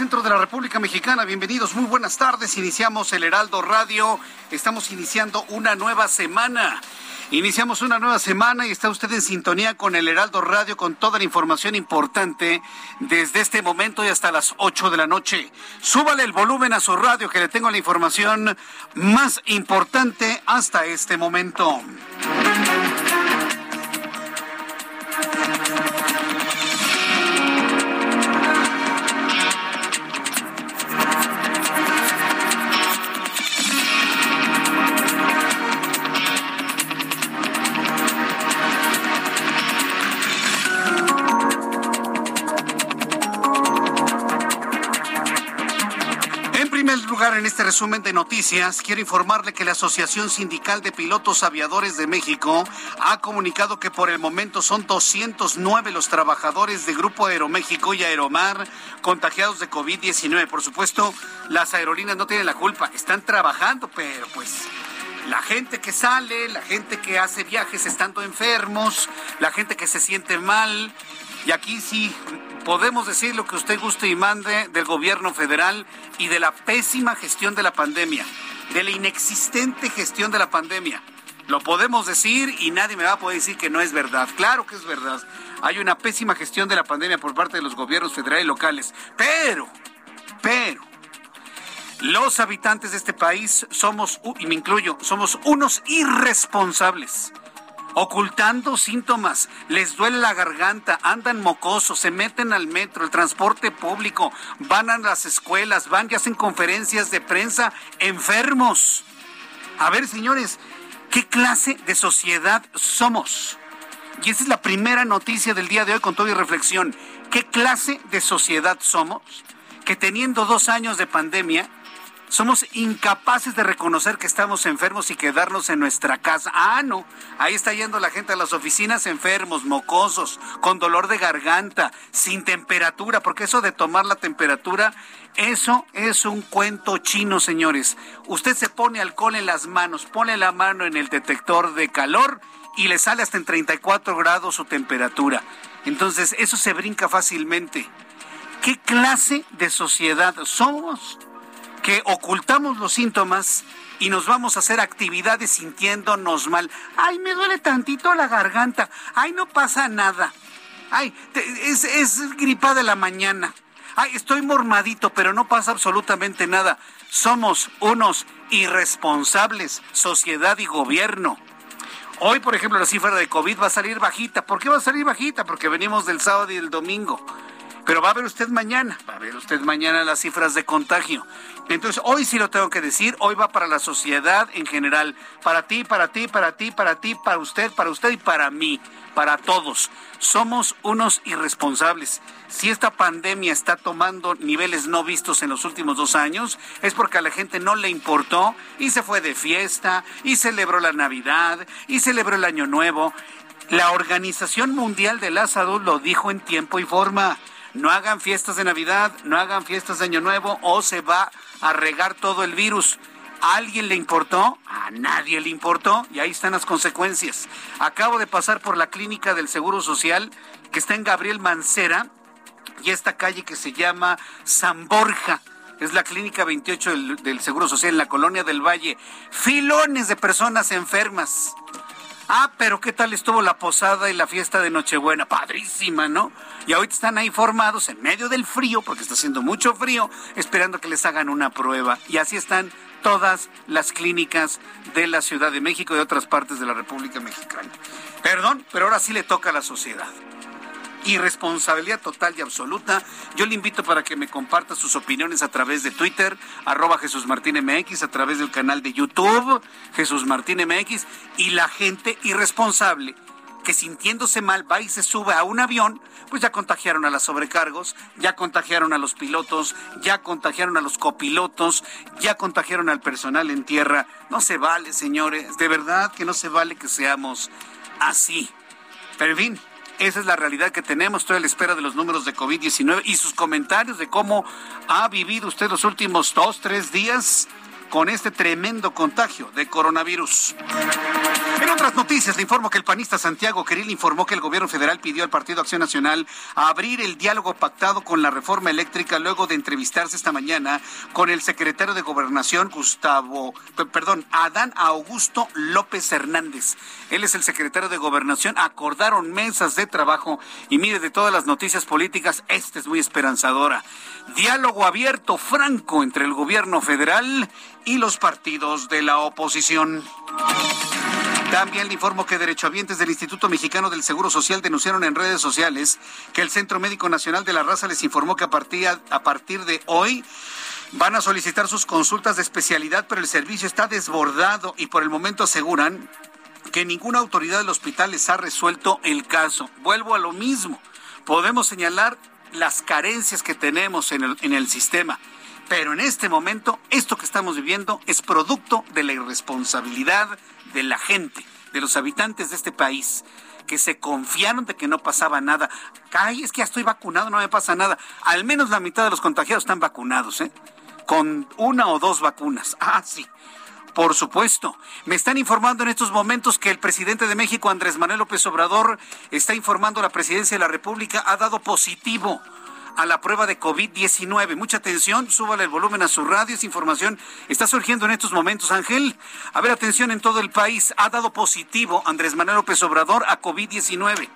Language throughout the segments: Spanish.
Centro de la República Mexicana. Bienvenidos, muy buenas tardes. Iniciamos el Heraldo Radio. Estamos iniciando una nueva semana. Iniciamos una nueva semana y está usted en sintonía con el Heraldo Radio con toda la información importante desde este momento y hasta las 8 de la noche. Súbale el volumen a su radio que le tengo la información más importante hasta este momento. Resumen de noticias, quiero informarle que la Asociación Sindical de Pilotos Aviadores de México ha comunicado que por el momento son 209 los trabajadores de Grupo Aeroméxico y Aeromar contagiados de COVID-19. Por supuesto, las aerolíneas no tienen la culpa, están trabajando, pero pues la gente que sale, la gente que hace viajes estando enfermos, la gente que se siente mal. Y aquí sí podemos decir lo que usted guste y mande del gobierno federal y de la pésima gestión de la pandemia, de la inexistente gestión de la pandemia. Lo podemos decir y nadie me va a poder decir que no es verdad. Claro que es verdad. Hay una pésima gestión de la pandemia por parte de los gobiernos federales y locales. Pero, pero, los habitantes de este país somos, y me incluyo, somos unos irresponsables. Ocultando síntomas, les duele la garganta, andan mocosos, se meten al metro, el transporte público, van a las escuelas, van y hacen conferencias de prensa enfermos. A ver, señores, ¿qué clase de sociedad somos? Y esa es la primera noticia del día de hoy con toda y reflexión. ¿Qué clase de sociedad somos? Que teniendo dos años de pandemia, somos incapaces de reconocer que estamos enfermos y quedarnos en nuestra casa. Ah, no. Ahí está yendo la gente a las oficinas enfermos, mocosos, con dolor de garganta, sin temperatura, porque eso de tomar la temperatura, eso es un cuento chino, señores. Usted se pone alcohol en las manos, pone la mano en el detector de calor y le sale hasta en 34 grados su temperatura. Entonces, eso se brinca fácilmente. ¿Qué clase de sociedad somos? Que ocultamos los síntomas y nos vamos a hacer actividades sintiéndonos mal. Ay, me duele tantito la garganta. Ay, no pasa nada. Ay, es, es gripa de la mañana. Ay, estoy mormadito, pero no pasa absolutamente nada. Somos unos irresponsables, sociedad y gobierno. Hoy, por ejemplo, la cifra de COVID va a salir bajita. ¿Por qué va a salir bajita? Porque venimos del sábado y del domingo. Pero va a ver usted mañana, va a ver usted mañana las cifras de contagio. Entonces, hoy sí lo tengo que decir, hoy va para la sociedad en general, para ti, para ti, para ti, para ti, para usted, para usted y para mí, para todos. Somos unos irresponsables. Si esta pandemia está tomando niveles no vistos en los últimos dos años, es porque a la gente no le importó y se fue de fiesta y celebró la Navidad y celebró el Año Nuevo. La Organización Mundial de la Salud lo dijo en tiempo y forma. No hagan fiestas de Navidad, no hagan fiestas de Año Nuevo o se va a regar todo el virus. ¿A alguien le importó? A nadie le importó y ahí están las consecuencias. Acabo de pasar por la clínica del Seguro Social que está en Gabriel Mancera y esta calle que se llama San Borja. Es la clínica 28 del, del Seguro Social en la colonia del Valle. Filones de personas enfermas. Ah, pero ¿qué tal estuvo la posada y la fiesta de Nochebuena? Padrísima, ¿no? Y ahorita están ahí formados en medio del frío, porque está haciendo mucho frío, esperando que les hagan una prueba. Y así están todas las clínicas de la Ciudad de México y otras partes de la República Mexicana. Perdón, pero ahora sí le toca a la sociedad irresponsabilidad total y absoluta. Yo le invito para que me comparta sus opiniones a través de Twitter, arroba Jesús Martín MX, a través del canal de YouTube, Jesús Martín MX, y la gente irresponsable que sintiéndose mal va y se sube a un avión, pues ya contagiaron a los sobrecargos, ya contagiaron a los pilotos, ya contagiaron a los copilotos, ya contagiaron al personal en tierra. No se vale, señores, de verdad que no se vale que seamos así. Pero en fin, esa es la realidad que tenemos. Estoy a la espera de los números de COVID-19 y sus comentarios de cómo ha vivido usted los últimos dos, tres días con este tremendo contagio de coronavirus. En otras noticias, le informo que el panista Santiago Queril informó que el gobierno federal pidió al Partido Acción Nacional abrir el diálogo pactado con la reforma eléctrica luego de entrevistarse esta mañana con el secretario de Gobernación, Gustavo, perdón, Adán Augusto López Hernández. Él es el secretario de Gobernación. Acordaron mesas de trabajo y mire, de todas las noticias políticas, esta es muy esperanzadora. Diálogo abierto, franco entre el gobierno federal y los partidos de la oposición. También le informo que derechohabientes del Instituto Mexicano del Seguro Social denunciaron en redes sociales que el Centro Médico Nacional de la Raza les informó que a partir, a partir de hoy van a solicitar sus consultas de especialidad, pero el servicio está desbordado y por el momento aseguran que ninguna autoridad del hospital les ha resuelto el caso. Vuelvo a lo mismo. Podemos señalar las carencias que tenemos en el, en el sistema pero en este momento, esto que estamos viviendo es producto de la irresponsabilidad de la gente, de los habitantes de este país que se confiaron de que no pasaba nada. Ay, es que ya estoy vacunado, no me pasa nada. Al menos la mitad de los contagiados están vacunados, ¿eh? Con una o dos vacunas. Ah, sí. Por supuesto. Me están informando en estos momentos que el presidente de México, Andrés Manuel López Obrador, está informando a la presidencia de la República, ha dado positivo a la prueba de COVID-19. Mucha atención, súbale el volumen a su radio, esa información está surgiendo en estos momentos, Ángel. A ver, atención en todo el país, ha dado positivo Andrés Manuel López Obrador a COVID-19.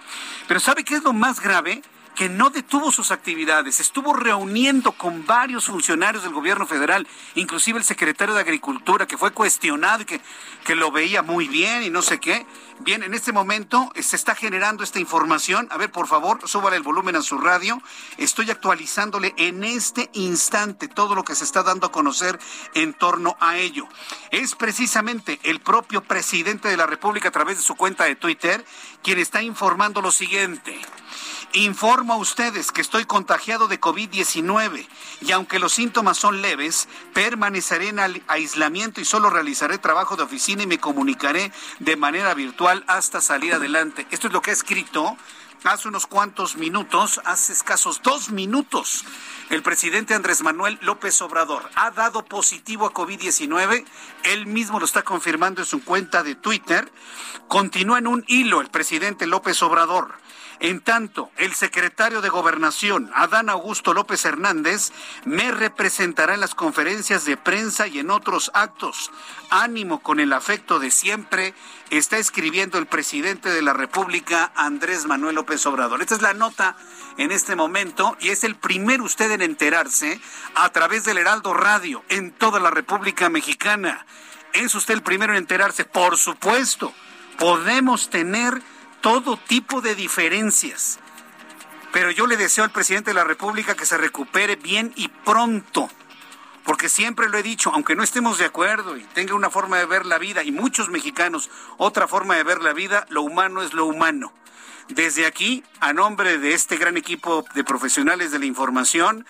Pero ¿sabe qué es lo más grave? Que no detuvo sus actividades, estuvo reuniendo con varios funcionarios del gobierno federal, inclusive el secretario de Agricultura, que fue cuestionado y que, que lo veía muy bien y no sé qué. Bien, en este momento eh, se está generando esta información. A ver, por favor, súbale el volumen a su radio. Estoy actualizándole en este instante todo lo que se está dando a conocer en torno a ello. Es precisamente el propio presidente de la República a través de su cuenta de Twitter quien está informando lo siguiente. Informo a ustedes que estoy contagiado de COVID-19 y aunque los síntomas son leves, permaneceré en aislamiento y solo realizaré trabajo de oficina y me comunicaré de manera virtual hasta salir adelante. Esto es lo que ha escrito hace unos cuantos minutos, hace escasos dos minutos, el presidente Andrés Manuel López Obrador ha dado positivo a COVID-19. Él mismo lo está confirmando en su cuenta de Twitter. Continúa en un hilo el presidente López Obrador. En tanto, el secretario de Gobernación, Adán Augusto López Hernández, me representará en las conferencias de prensa y en otros actos. Ánimo con el afecto de siempre, está escribiendo el presidente de la República, Andrés Manuel López Obrador. Esta es la nota en este momento y es el primero usted en enterarse a través del Heraldo Radio en toda la República Mexicana. Es usted el primero en enterarse, por supuesto. Podemos tener todo tipo de diferencias. Pero yo le deseo al presidente de la República que se recupere bien y pronto. Porque siempre lo he dicho, aunque no estemos de acuerdo y tenga una forma de ver la vida, y muchos mexicanos otra forma de ver la vida, lo humano es lo humano. Desde aquí, a nombre de este gran equipo de profesionales de la información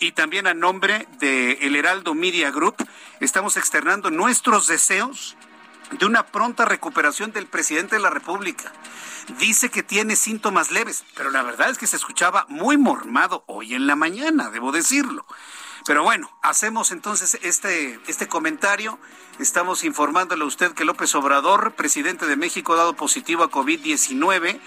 y también a nombre de El Heraldo Media Group, estamos externando nuestros deseos de una pronta recuperación del presidente de la República dice que tiene síntomas leves, pero la verdad es que se escuchaba muy mormado hoy en la mañana, debo decirlo. Pero bueno, hacemos entonces este, este comentario. Estamos informándole a usted que López Obrador, presidente de México, ha dado positivo a COVID-19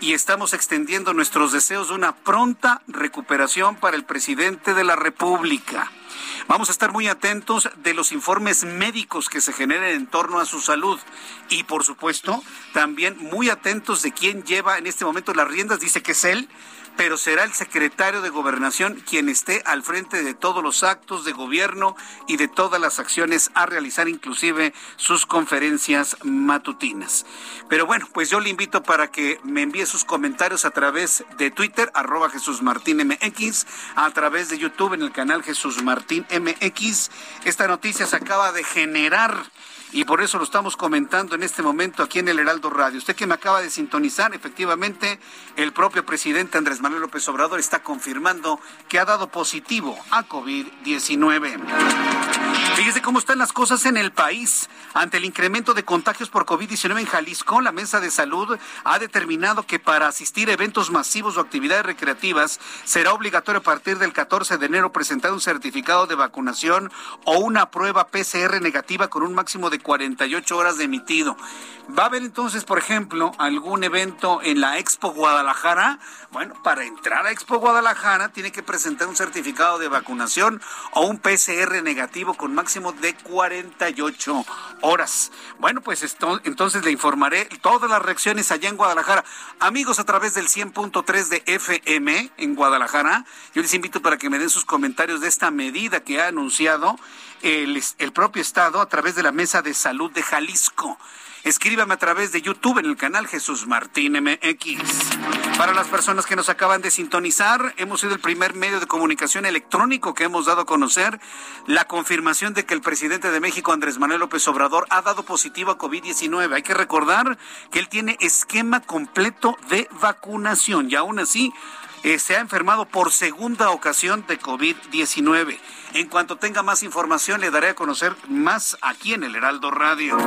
y estamos extendiendo nuestros deseos de una pronta recuperación para el presidente de la República. Vamos a estar muy atentos de los informes médicos que se generen en torno a su salud y, por supuesto, también muy atentos de quién lleva en este momento las riendas. Dice que es él pero será el secretario de Gobernación quien esté al frente de todos los actos de gobierno y de todas las acciones a realizar, inclusive sus conferencias matutinas. Pero bueno, pues yo le invito para que me envíe sus comentarios a través de Twitter, arroba Jesús Martín MX, a través de YouTube en el canal Jesús Martín MX. Esta noticia se acaba de generar y por eso lo estamos comentando en este momento aquí en el Heraldo Radio. Usted que me acaba de sintonizar, efectivamente, el propio presidente Andrés Manuel López Obrador está confirmando que ha dado positivo a COVID-19. Fíjese cómo están las cosas en el país. Ante el incremento de contagios por COVID-19 en Jalisco, la Mesa de Salud ha determinado que para asistir a eventos masivos o actividades recreativas será obligatorio a partir del 14 de enero presentar un certificado de vacunación o una prueba PCR negativa con un máximo de 48 horas de emitido. ¿Va a haber entonces, por ejemplo, algún evento en la Expo Guadalajara? Bueno, para entrar a Expo Guadalajara tiene que presentar un certificado de vacunación o un PCR negativo con máximo de 48 horas. Bueno, pues esto, entonces le informaré todas las reacciones allá en Guadalajara. Amigos, a través del 100.3 de FM en Guadalajara, yo les invito para que me den sus comentarios de esta medida que ha anunciado el, el propio Estado a través de la Mesa de Salud de Jalisco. Escríbame a través de YouTube en el canal Jesús Martín MX. Para las personas que nos acaban de sintonizar, hemos sido el primer medio de comunicación electrónico que hemos dado a conocer la confirmación de que el presidente de México, Andrés Manuel López Obrador, ha dado positivo a COVID-19. Hay que recordar que él tiene esquema completo de vacunación y aún así eh, se ha enfermado por segunda ocasión de COVID-19. En cuanto tenga más información, le daré a conocer más aquí en el Heraldo Radio.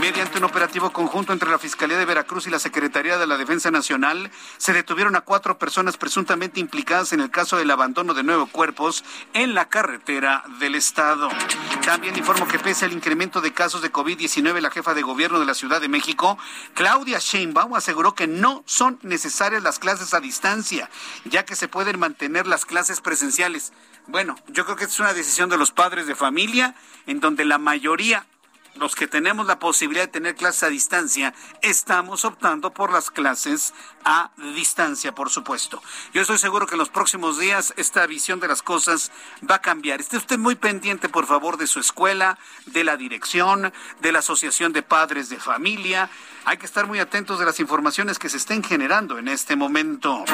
Mediante un operativo conjunto entre la Fiscalía de Veracruz y la Secretaría de la Defensa Nacional, se detuvieron a cuatro personas presuntamente implicadas en el caso del abandono de nueve cuerpos en la carretera del Estado. También informo que pese al incremento de casos de COVID-19, la jefa de gobierno de la Ciudad de México, Claudia Sheinbaum, aseguró que no son necesarias las clases a distancia, ya que se pueden mantener las clases presenciales. Bueno, yo creo que es una decisión de los padres de familia, en donde la mayoría los que tenemos la posibilidad de tener clases a distancia, estamos optando por las clases a distancia, por supuesto. Yo estoy seguro que en los próximos días esta visión de las cosas va a cambiar. Esté usted muy pendiente, por favor, de su escuela, de la dirección, de la Asociación de Padres de Familia. Hay que estar muy atentos de las informaciones que se estén generando en este momento.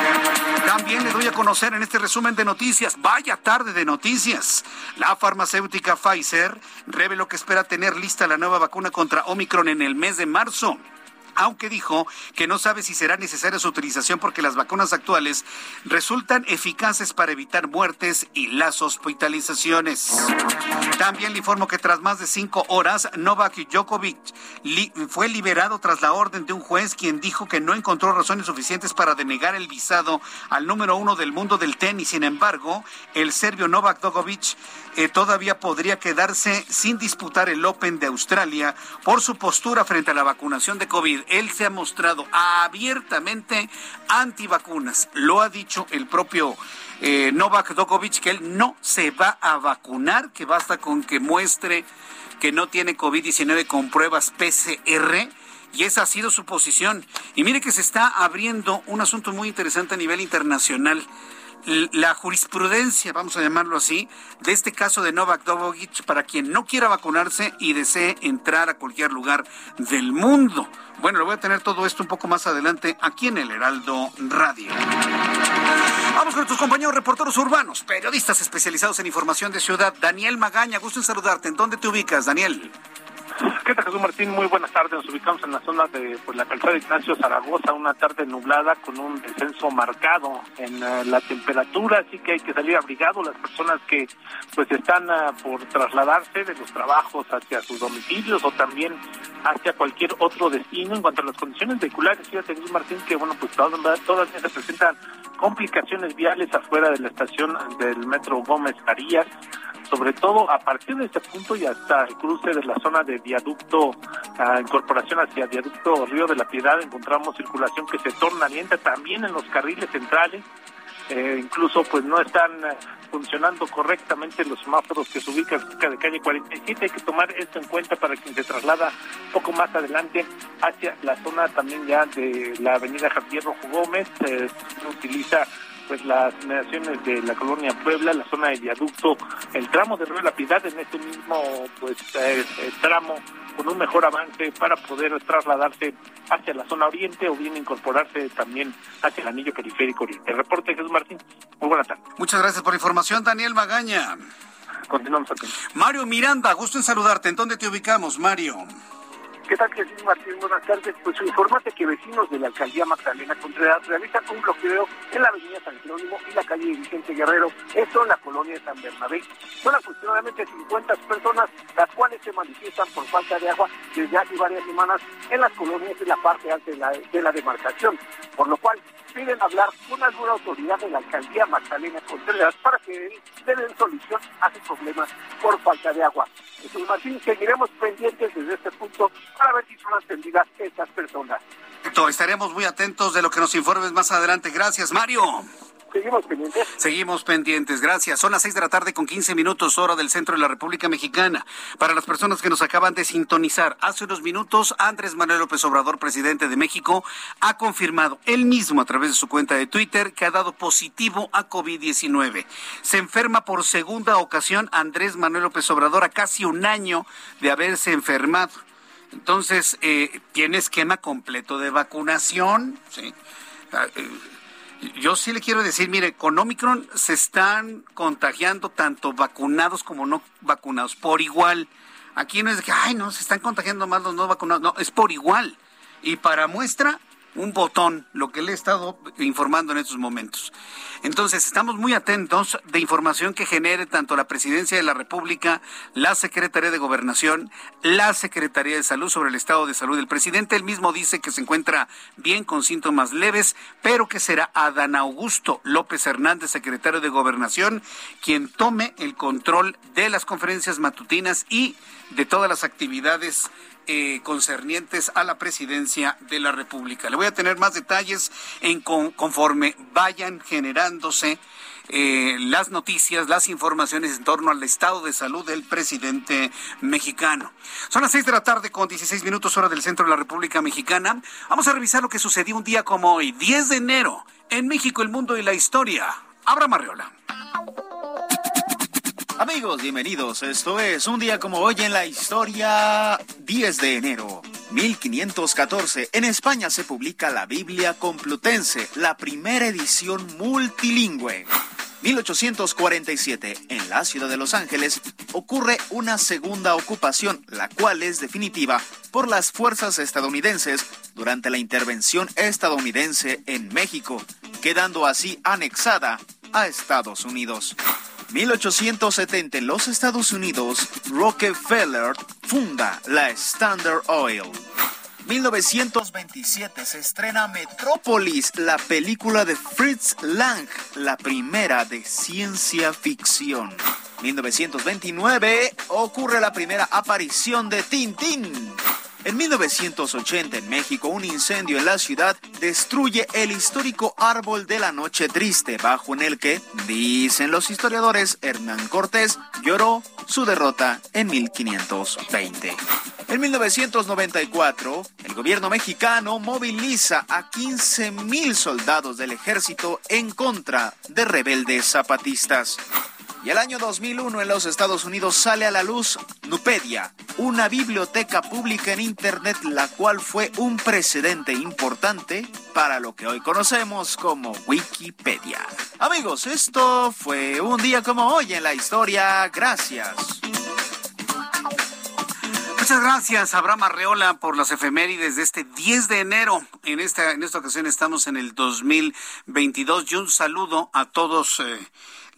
También le doy a conocer en este resumen de noticias, vaya tarde de noticias. La farmacéutica Pfizer reveló que espera tener lista la nueva vacuna contra Omicron en el mes de marzo aunque dijo que no sabe si será necesaria su utilización porque las vacunas actuales resultan eficaces para evitar muertes y las hospitalizaciones. También le informo que tras más de cinco horas, Novak Djokovic fue liberado tras la orden de un juez quien dijo que no encontró razones suficientes para denegar el visado al número uno del mundo del tenis. Sin embargo, el serbio Novak Djokovic eh, todavía podría quedarse sin disputar el Open de Australia por su postura frente a la vacunación de COVID él se ha mostrado abiertamente antivacunas. Lo ha dicho el propio eh, Novak Djokovic que él no se va a vacunar, que basta con que muestre que no tiene COVID-19 con pruebas PCR. Y esa ha sido su posición. Y mire que se está abriendo un asunto muy interesante a nivel internacional la jurisprudencia, vamos a llamarlo así, de este caso de Novak Djokovic para quien no quiera vacunarse y desee entrar a cualquier lugar del mundo. Bueno, le voy a tener todo esto un poco más adelante aquí en el Heraldo Radio. Vamos con tus compañeros reporteros urbanos, periodistas especializados en información de ciudad. Daniel Magaña, gusto en saludarte. ¿En dónde te ubicas, Daniel? ¿Qué tal, Jesús Martín? Muy buenas tardes. Nos ubicamos en la zona de pues, la calzada de Ignacio Zaragoza, una tarde nublada con un descenso marcado en eh, la temperatura, así que hay que salir abrigado las personas que pues están ah, por trasladarse de los trabajos hacia sus domicilios o también hacia cualquier otro destino. En cuanto a las condiciones vehiculares, fíjate, Jesús Martín, que bueno, pues todas se presentan complicaciones viales afuera de la estación del metro Gómez Carías sobre todo a partir de este punto y hasta el cruce de la zona de viaducto a incorporación hacia viaducto Río de la Piedad, encontramos circulación que se torna lenta también en los carriles centrales. Eh, incluso pues no están eh, funcionando correctamente los semáforos que se ubican cerca de calle 47. Hay que tomar esto en cuenta para quien se traslada un poco más adelante hacia la zona también ya de la avenida Javier Rojo Gómez. Eh, utiliza pues las inmediaciones de la colonia Puebla, la zona de viaducto, el tramo de Río la Piedad en este mismo pues eh, eh, tramo con un mejor avance para poder trasladarse hacia la zona oriente o bien incorporarse también hacia el anillo periférico oriente. El reporte Jesús Martín, muy buena tarde. Muchas gracias por la información, Daniel Magaña. Continuamos aquí. Mario Miranda, gusto en saludarte. ¿En dónde te ubicamos, Mario? ¿Qué tal, Jesús Martín? Buenas tardes. Pues informate que vecinos de la alcaldía Magdalena Contreras realizan un bloqueo en la avenida San Jerónimo y la calle Vicente Guerrero, esto en la colonia de San Bernabé. Son aproximadamente 50 personas las cuales se manifiestan por falta de agua desde hace varias semanas en las colonias de la parte alta de la, de la demarcación, por lo cual piden hablar con alguna autoridad de la alcaldía Magdalena Contreras para que den solución a sus problemas por falta de agua. Jesús Martín, seguiremos pendientes desde este punto para ver si son atendidas estas personas. Estaremos muy atentos de lo que nos informes más adelante. Gracias, Mario. Seguimos pendientes. Seguimos pendientes, gracias. Son las seis de la tarde con 15 minutos hora del centro de la República Mexicana. Para las personas que nos acaban de sintonizar, hace unos minutos Andrés Manuel López Obrador, presidente de México, ha confirmado él mismo a través de su cuenta de Twitter que ha dado positivo a COVID-19. Se enferma por segunda ocasión Andrés Manuel López Obrador a casi un año de haberse enfermado. Entonces, eh, tiene esquema completo de vacunación, ¿sí? Yo sí le quiero decir, mire, con Omicron se están contagiando tanto vacunados como no vacunados, por igual. Aquí no es de que, ay, no, se están contagiando más los no vacunados, no, es por igual. Y para muestra, un botón, lo que le he estado informando en estos momentos. Entonces, estamos muy atentos de información que genere tanto la Presidencia de la República, la Secretaría de Gobernación, la Secretaría de Salud sobre el estado de salud del presidente. Él mismo dice que se encuentra bien con síntomas leves, pero que será Adán Augusto López Hernández, secretario de Gobernación, quien tome el control de las conferencias matutinas y de todas las actividades eh, concernientes a la presidencia de la República. Le voy a tener más detalles en conforme vayan generándose eh, las noticias, las informaciones en torno al estado de salud del presidente mexicano. Son las seis de la tarde con 16 minutos hora del centro de la República Mexicana. Vamos a revisar lo que sucedió un día como hoy, 10 de enero, en México, el mundo y la historia. Abra Marriola. Amigos, bienvenidos. Esto es un día como hoy en la historia 10 de enero. 1514. En España se publica la Biblia Complutense, la primera edición multilingüe. 1847, en la ciudad de Los Ángeles, ocurre una segunda ocupación, la cual es definitiva, por las fuerzas estadounidenses durante la intervención estadounidense en México, quedando así anexada a Estados Unidos. 1870 en los Estados Unidos, Rockefeller funda la Standard Oil. 1927 se estrena Metrópolis, la película de Fritz Lang, la primera de ciencia ficción. 1929 ocurre la primera aparición de Tintín. En 1980 en México un incendio en la ciudad destruye el histórico árbol de la noche triste bajo en el que, dicen los historiadores, Hernán Cortés lloró su derrota en 1520. En 1994, el gobierno mexicano moviliza a 15.000 soldados del ejército en contra de rebeldes zapatistas. Y el año 2001 en los Estados Unidos sale a la luz Nupedia, una biblioteca pública en Internet la cual fue un precedente importante para lo que hoy conocemos como Wikipedia. Amigos, esto fue un día como hoy en la historia. Gracias. Muchas gracias, Abraham Arreola, por las efemérides de este 10 de enero. En esta, en esta ocasión estamos en el 2022 y un saludo a todos. Eh,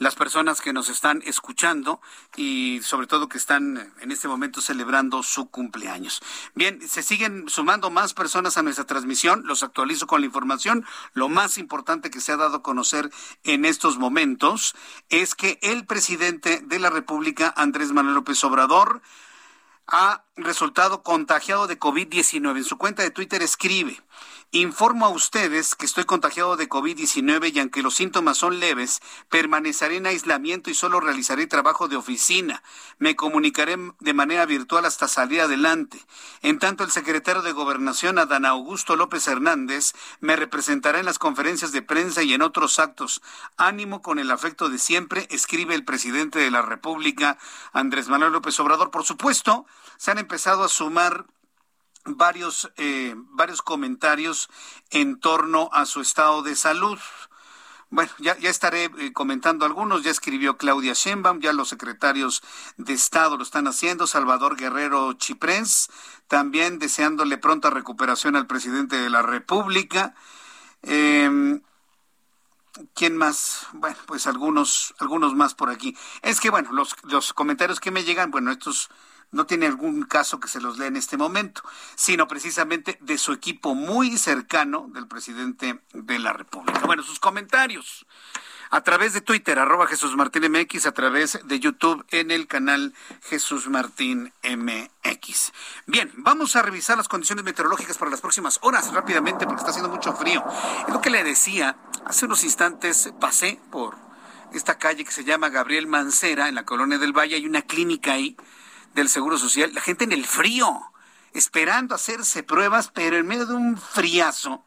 las personas que nos están escuchando y sobre todo que están en este momento celebrando su cumpleaños. Bien, se siguen sumando más personas a nuestra transmisión, los actualizo con la información. Lo más importante que se ha dado a conocer en estos momentos es que el presidente de la República, Andrés Manuel López Obrador, ha resultado contagiado de COVID-19. En su cuenta de Twitter escribe, Informo a ustedes que estoy contagiado de COVID-19 y aunque los síntomas son leves, permaneceré en aislamiento y solo realizaré trabajo de oficina. Me comunicaré de manera virtual hasta salir adelante. En tanto, el secretario de Gobernación, Adán Augusto López Hernández, me representará en las conferencias de prensa y en otros actos. Ánimo con el afecto de siempre, escribe el presidente de la República, Andrés Manuel López Obrador. Por supuesto, se han empezado a sumar varios, eh, varios comentarios en torno a su estado de salud. Bueno, ya, ya estaré eh, comentando algunos. Ya escribió Claudia Sheinbaum, ya los secretarios de Estado lo están haciendo. Salvador Guerrero Chiprens, también deseándole pronta recuperación al presidente de la República. Eh, ¿Quién más? Bueno, pues algunos, algunos más por aquí. Es que, bueno, los, los comentarios que me llegan, bueno, estos no tiene algún caso que se los lea en este momento, sino precisamente de su equipo muy cercano del presidente de la República. Bueno, sus comentarios a través de Twitter, arroba Jesús Martín MX, a través de YouTube en el canal Jesús Martín MX. Bien, vamos a revisar las condiciones meteorológicas para las próximas horas rápidamente porque está haciendo mucho frío. Es lo que le decía, hace unos instantes pasé por esta calle que se llama Gabriel Mancera en la colonia del Valle, hay una clínica ahí del Seguro Social, la gente en el frío, esperando hacerse pruebas, pero en medio de un friazo.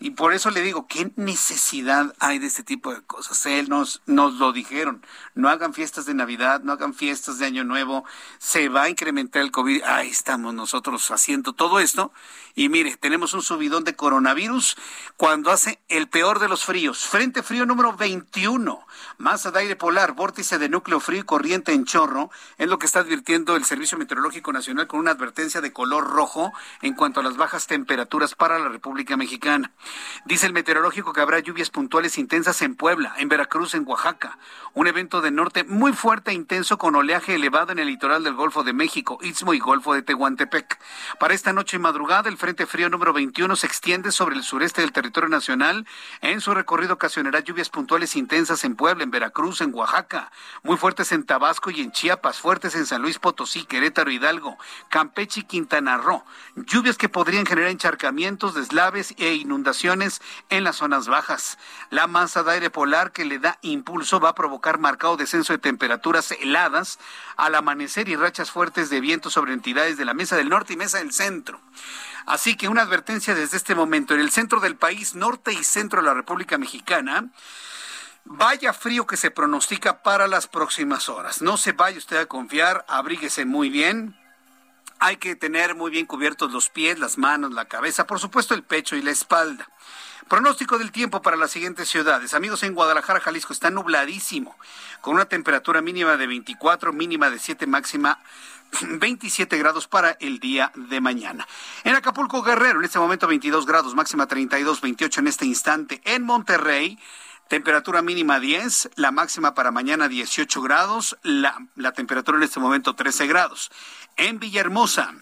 Y por eso le digo, ¿qué necesidad hay de este tipo de cosas? Él nos, nos lo dijeron, no hagan fiestas de Navidad, no hagan fiestas de Año Nuevo, se va a incrementar el COVID. Ahí estamos nosotros haciendo todo esto y mire, tenemos un subidón de coronavirus cuando hace el peor de los fríos. Frente frío número 21, masa de aire polar, vórtice de núcleo frío y corriente en chorro, es lo que está advirtiendo el Servicio Meteorológico Nacional con una advertencia de color rojo en cuanto a las bajas temperaturas para la República Mexicana. Dice el meteorológico que habrá lluvias puntuales intensas en Puebla, en Veracruz, en Oaxaca. Un evento de norte muy fuerte e intenso con oleaje elevado en el litoral del Golfo de México, Istmo y Golfo de Tehuantepec. Para esta noche y madrugada, el Frente Frío número 21 se extiende sobre el sureste del territorio nacional. En su recorrido ocasionará lluvias puntuales intensas en Puebla, en Veracruz, en Oaxaca, muy fuertes en Tabasco y en Chiapas, fuertes en San Luis Potosí, Querétaro, Hidalgo, Campeche y Quintana Roo. Lluvias que podrían generar encharcamientos, deslaves e inundaciones en las zonas bajas. La masa de aire polar que le da impulso va a provocar marcado descenso de temperaturas heladas al amanecer y rachas fuertes de viento sobre entidades de la Mesa del Norte y Mesa del Centro. Así que una advertencia desde este momento. En el centro del país, norte y centro de la República Mexicana, vaya frío que se pronostica para las próximas horas. No se vaya usted a confiar, abríguese muy bien. Hay que tener muy bien cubiertos los pies, las manos, la cabeza, por supuesto el pecho y la espalda. Pronóstico del tiempo para las siguientes ciudades. Amigos, en Guadalajara, Jalisco está nubladísimo, con una temperatura mínima de 24, mínima de 7, máxima 27 grados para el día de mañana. En Acapulco Guerrero, en este momento 22 grados, máxima 32, 28 en este instante. En Monterrey, temperatura mínima 10, la máxima para mañana 18 grados, la, la temperatura en este momento 13 grados. En Villahermosa,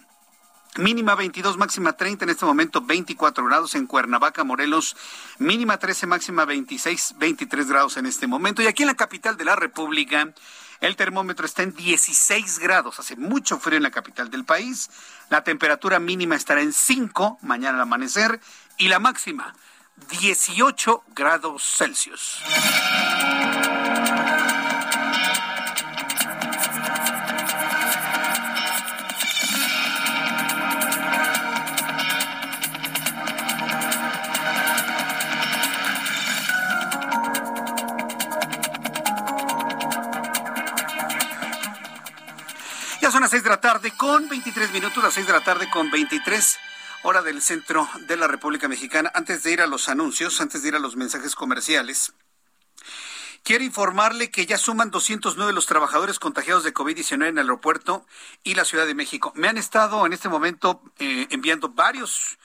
Mínima 22, máxima 30, en este momento 24 grados en Cuernavaca, Morelos, mínima 13, máxima 26, 23 grados en este momento. Y aquí en la capital de la República, el termómetro está en 16 grados, hace mucho frío en la capital del país. La temperatura mínima estará en 5 mañana al amanecer y la máxima 18 grados Celsius. Ya son las seis de la tarde con 23 minutos, las seis de la tarde con 23 hora del centro de la República Mexicana. Antes de ir a los anuncios, antes de ir a los mensajes comerciales, quiero informarle que ya suman 209 los trabajadores contagiados de COVID-19 en el aeropuerto y la Ciudad de México. Me han estado en este momento eh, enviando varios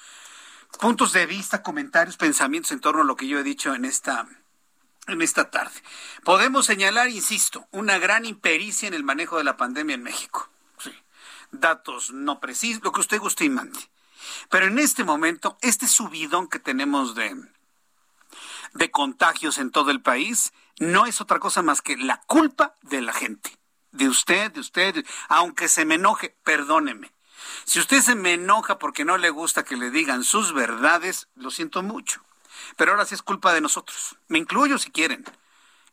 puntos de vista, comentarios, pensamientos en torno a lo que yo he dicho en esta en esta tarde. Podemos señalar, insisto, una gran impericia en el manejo de la pandemia en México. Datos no precisos, lo que usted guste y mande. Pero en este momento, este subidón que tenemos de, de contagios en todo el país no es otra cosa más que la culpa de la gente. de usted, de usted, aunque se me enoje, perdóneme. Si usted se me enoja porque no le gusta que le digan sus verdades, lo siento mucho. Pero ahora sí es culpa de nosotros. Me incluyo si quieren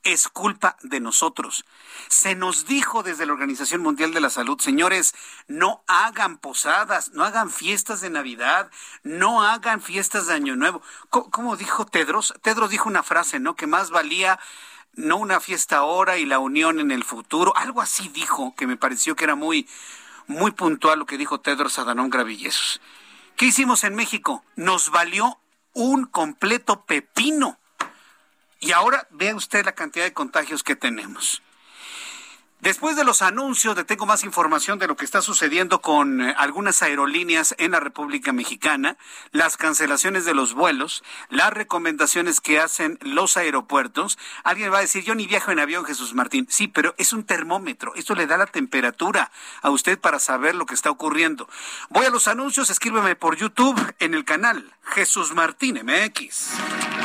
es culpa de nosotros. Se nos dijo desde la Organización Mundial de la Salud, señores, no hagan posadas, no hagan fiestas de Navidad, no hagan fiestas de Año Nuevo. ¿Cómo, dijo Tedros? Tedros dijo una frase, ¿no? Que más valía no una fiesta ahora y la unión en el futuro. Algo así dijo, que me pareció que era muy, muy puntual lo que dijo Tedros Adhanom Ghebreyesus. ¿Qué hicimos en México? Nos valió un completo pepino y ahora vea usted la cantidad de contagios que tenemos. Después de los anuncios, de tengo más información de lo que está sucediendo con eh, algunas aerolíneas en la República Mexicana, las cancelaciones de los vuelos, las recomendaciones que hacen los aeropuertos. Alguien va a decir, yo ni viajo en avión, Jesús Martín. Sí, pero es un termómetro. Esto le da la temperatura a usted para saber lo que está ocurriendo. Voy a los anuncios, escríbeme por YouTube en el canal Jesús Martín MX.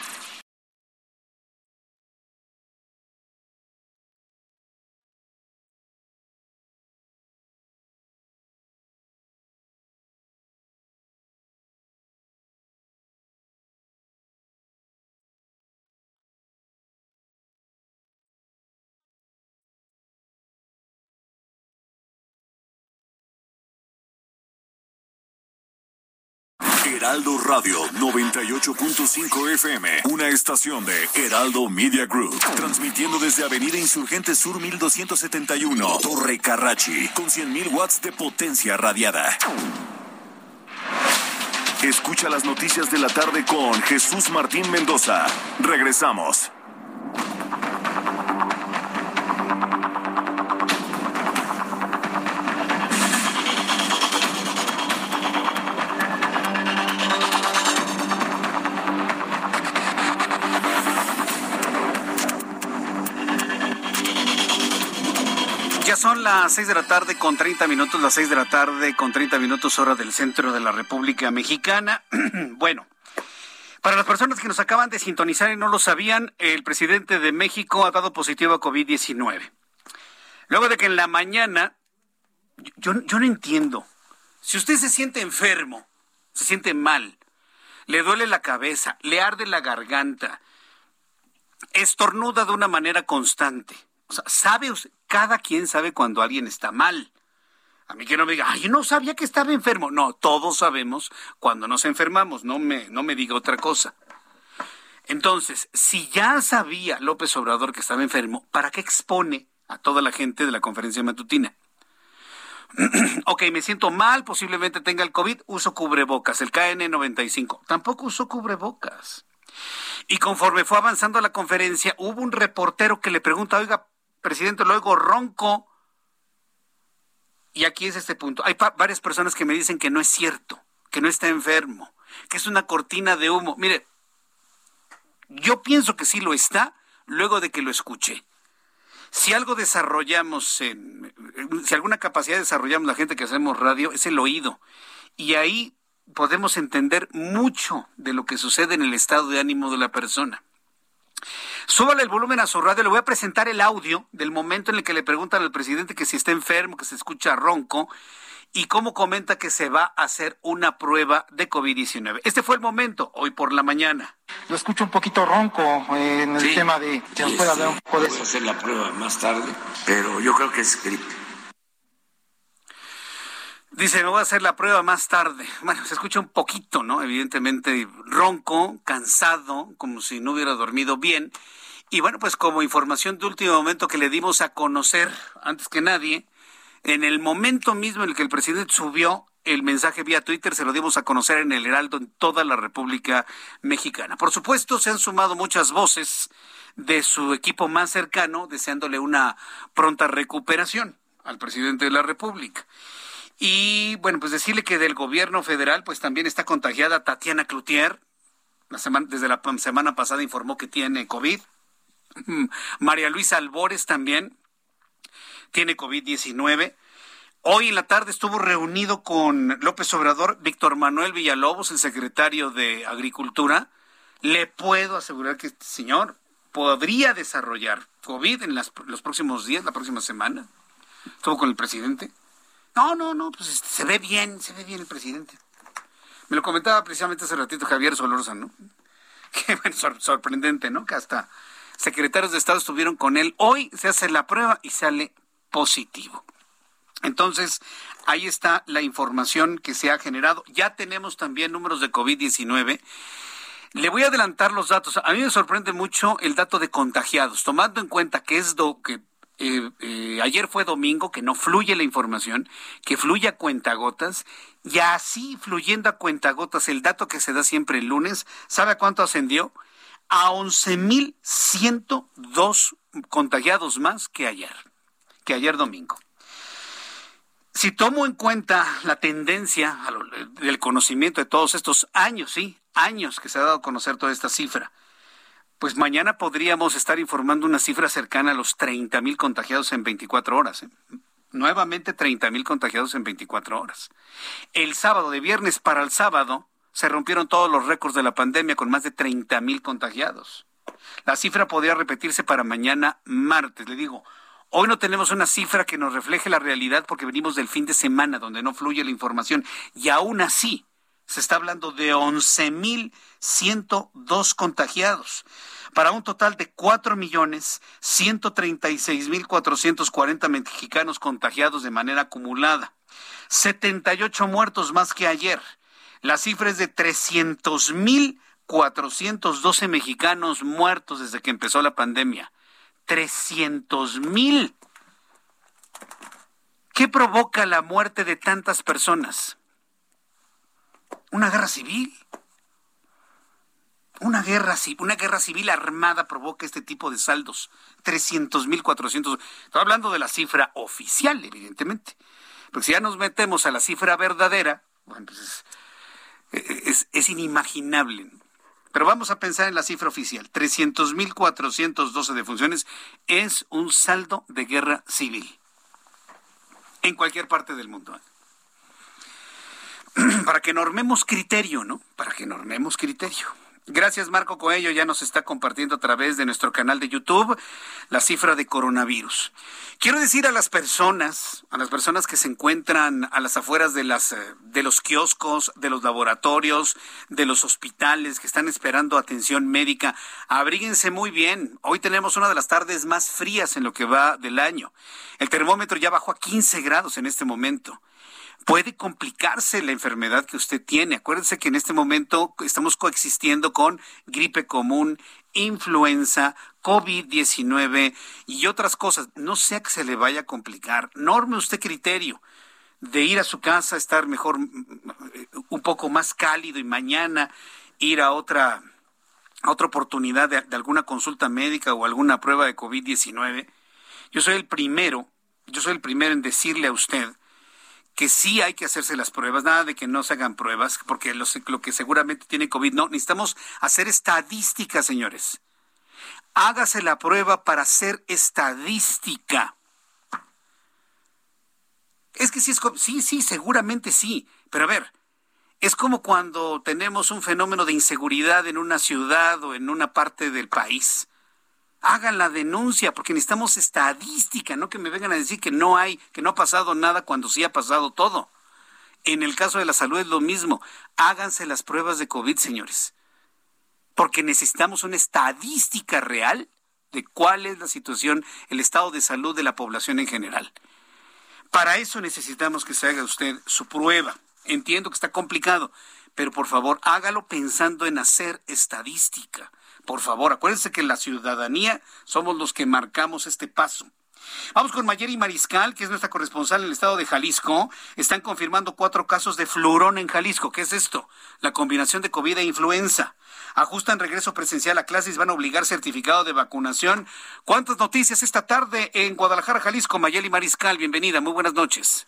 Heraldo Radio 98.5 FM, una estación de Heraldo Media Group, transmitiendo desde Avenida Insurgente Sur 1271, Torre Carrachi, con 100.000 watts de potencia radiada. Escucha las noticias de la tarde con Jesús Martín Mendoza. Regresamos. Las seis de la tarde con 30 minutos, las seis de la tarde con 30 minutos hora del centro de la República Mexicana. bueno, para las personas que nos acaban de sintonizar y no lo sabían, el presidente de México ha dado positivo a COVID-19. Luego de que en la mañana, yo, yo no entiendo, si usted se siente enfermo, se siente mal, le duele la cabeza, le arde la garganta, estornuda de una manera constante, o sea, sabe cada quien sabe cuando alguien está mal. A mí que no me diga, ay, no sabía que estaba enfermo. No, todos sabemos cuando nos enfermamos, no me, no me diga otra cosa. Entonces, si ya sabía López Obrador que estaba enfermo, ¿para qué expone a toda la gente de la conferencia matutina? ok, me siento mal, posiblemente tenga el COVID, uso cubrebocas, el KN95. Tampoco usó cubrebocas. Y conforme fue avanzando la conferencia, hubo un reportero que le pregunta, oiga, presidente, luego ronco. Y aquí es este punto. Hay varias personas que me dicen que no es cierto, que no está enfermo, que es una cortina de humo. Mire, yo pienso que sí lo está luego de que lo escuché. Si algo desarrollamos, en, si alguna capacidad desarrollamos la gente que hacemos radio, es el oído. Y ahí podemos entender mucho de lo que sucede en el estado de ánimo de la persona. Súbale el volumen a su radio. Le voy a presentar el audio del momento en el que le preguntan al presidente que si está enfermo, que se escucha ronco y cómo comenta que se va a hacer una prueba de COVID-19. Este fue el momento, hoy por la mañana. Lo escucho un poquito ronco eh, en el tema de... Si nos puede hablar un poco de eso. hacer la prueba más tarde, pero yo creo que es gripe. Dice, me voy a hacer la prueba más tarde. Bueno, se escucha un poquito, ¿no? Evidentemente ronco, cansado, como si no hubiera dormido bien. Y bueno, pues como información de último momento que le dimos a conocer, antes que nadie, en el momento mismo en el que el presidente subió el mensaje vía Twitter, se lo dimos a conocer en el Heraldo en toda la República Mexicana. Por supuesto, se han sumado muchas voces de su equipo más cercano, deseándole una pronta recuperación al presidente de la República. Y bueno, pues decirle que del gobierno federal, pues también está contagiada Tatiana Cloutier. La semana, desde la semana pasada informó que tiene COVID. María Luisa Albores también. tiene COVID-19. Hoy en la tarde estuvo reunido con López Obrador, Víctor Manuel Villalobos, el secretario de Agricultura. Le puedo asegurar que este señor podría desarrollar COVID en los próximos días, la próxima semana. Estuvo con el presidente. No, no, no, pues este, se ve bien, se ve bien el presidente. Me lo comentaba precisamente hace ratito Javier Solórzano. Qué bueno, sorprendente, ¿no? Que hasta secretarios de Estado estuvieron con él. Hoy se hace la prueba y sale positivo. Entonces, ahí está la información que se ha generado. Ya tenemos también números de COVID-19. Le voy a adelantar los datos. A mí me sorprende mucho el dato de contagiados, tomando en cuenta que es lo que ayer fue domingo, que no fluye la información, que fluye a cuentagotas, y así fluyendo a cuentagotas el dato que se da siempre el lunes, ¿sabe a cuánto ascendió? A 11.102 contagiados más que ayer, que ayer domingo. Si tomo en cuenta la tendencia del conocimiento de todos estos años, sí, años que se ha dado a conocer toda esta cifra, pues mañana podríamos estar informando una cifra cercana a los 30 mil contagiados en 24 horas. ¿eh? Nuevamente 30 mil contagiados en 24 horas. El sábado, de viernes para el sábado, se rompieron todos los récords de la pandemia con más de 30 mil contagiados. La cifra podría repetirse para mañana martes. Le digo, Hoy no tenemos una cifra que nos refleje la realidad porque venimos del fin de semana donde no fluye la información y aún así se está hablando de 11.102 contagiados para un total de 4.136.440 mexicanos contagiados de manera acumulada. 78 muertos más que ayer. La cifra es de 300.412 mexicanos muertos desde que empezó la pandemia. 300 mil. ¿Qué provoca la muerte de tantas personas? Una guerra civil. Una guerra, una guerra civil armada provoca este tipo de saldos. 300 mil, 400. Estoy hablando de la cifra oficial, evidentemente. Porque si ya nos metemos a la cifra verdadera, bueno, pues es, es inimaginable. Pero vamos a pensar en la cifra oficial. 300.412 defunciones es un saldo de guerra civil. En cualquier parte del mundo. Para que normemos criterio, ¿no? Para que normemos criterio. Gracias, Marco Coello. Ya nos está compartiendo a través de nuestro canal de YouTube la cifra de coronavirus. Quiero decir a las personas, a las personas que se encuentran a las afueras de, las, eh, de los kioscos, de los laboratorios, de los hospitales que están esperando atención médica, abríguense muy bien. Hoy tenemos una de las tardes más frías en lo que va del año. El termómetro ya bajó a 15 grados en este momento puede complicarse la enfermedad que usted tiene. Acuérdense que en este momento estamos coexistiendo con gripe común, influenza, COVID-19 y otras cosas. No sea que se le vaya a complicar. Norme usted criterio de ir a su casa, estar mejor, un poco más cálido y mañana ir a otra, otra oportunidad de, de alguna consulta médica o alguna prueba de COVID-19. Yo soy el primero, yo soy el primero en decirle a usted que sí hay que hacerse las pruebas, nada de que no se hagan pruebas, porque lo, que seguramente tiene COVID, no, necesitamos hacer estadística, señores. Hágase la prueba para hacer estadística. Es que sí, es, sí, sí, seguramente sí, pero a ver, es como cuando tenemos un fenómeno de inseguridad en una ciudad o en una parte del país hagan la denuncia, porque necesitamos estadística, no que me vengan a decir que no hay, que no ha pasado nada cuando sí ha pasado todo. En el caso de la salud es lo mismo. Háganse las pruebas de COVID, señores. Porque necesitamos una estadística real de cuál es la situación, el estado de salud de la población en general. Para eso necesitamos que se haga usted su prueba. Entiendo que está complicado, pero por favor hágalo pensando en hacer estadística por favor, acuérdense que la ciudadanía somos los que marcamos este paso. Vamos con Mayeri Mariscal, que es nuestra corresponsal en el estado de Jalisco. Están confirmando cuatro casos de flurón en Jalisco. ¿Qué es esto? La combinación de COVID e influenza. Ajustan regreso presencial a clases, van a obligar certificado de vacunación. ¿Cuántas noticias esta tarde en Guadalajara, Jalisco? Mayeli Mariscal, bienvenida. Muy buenas noches.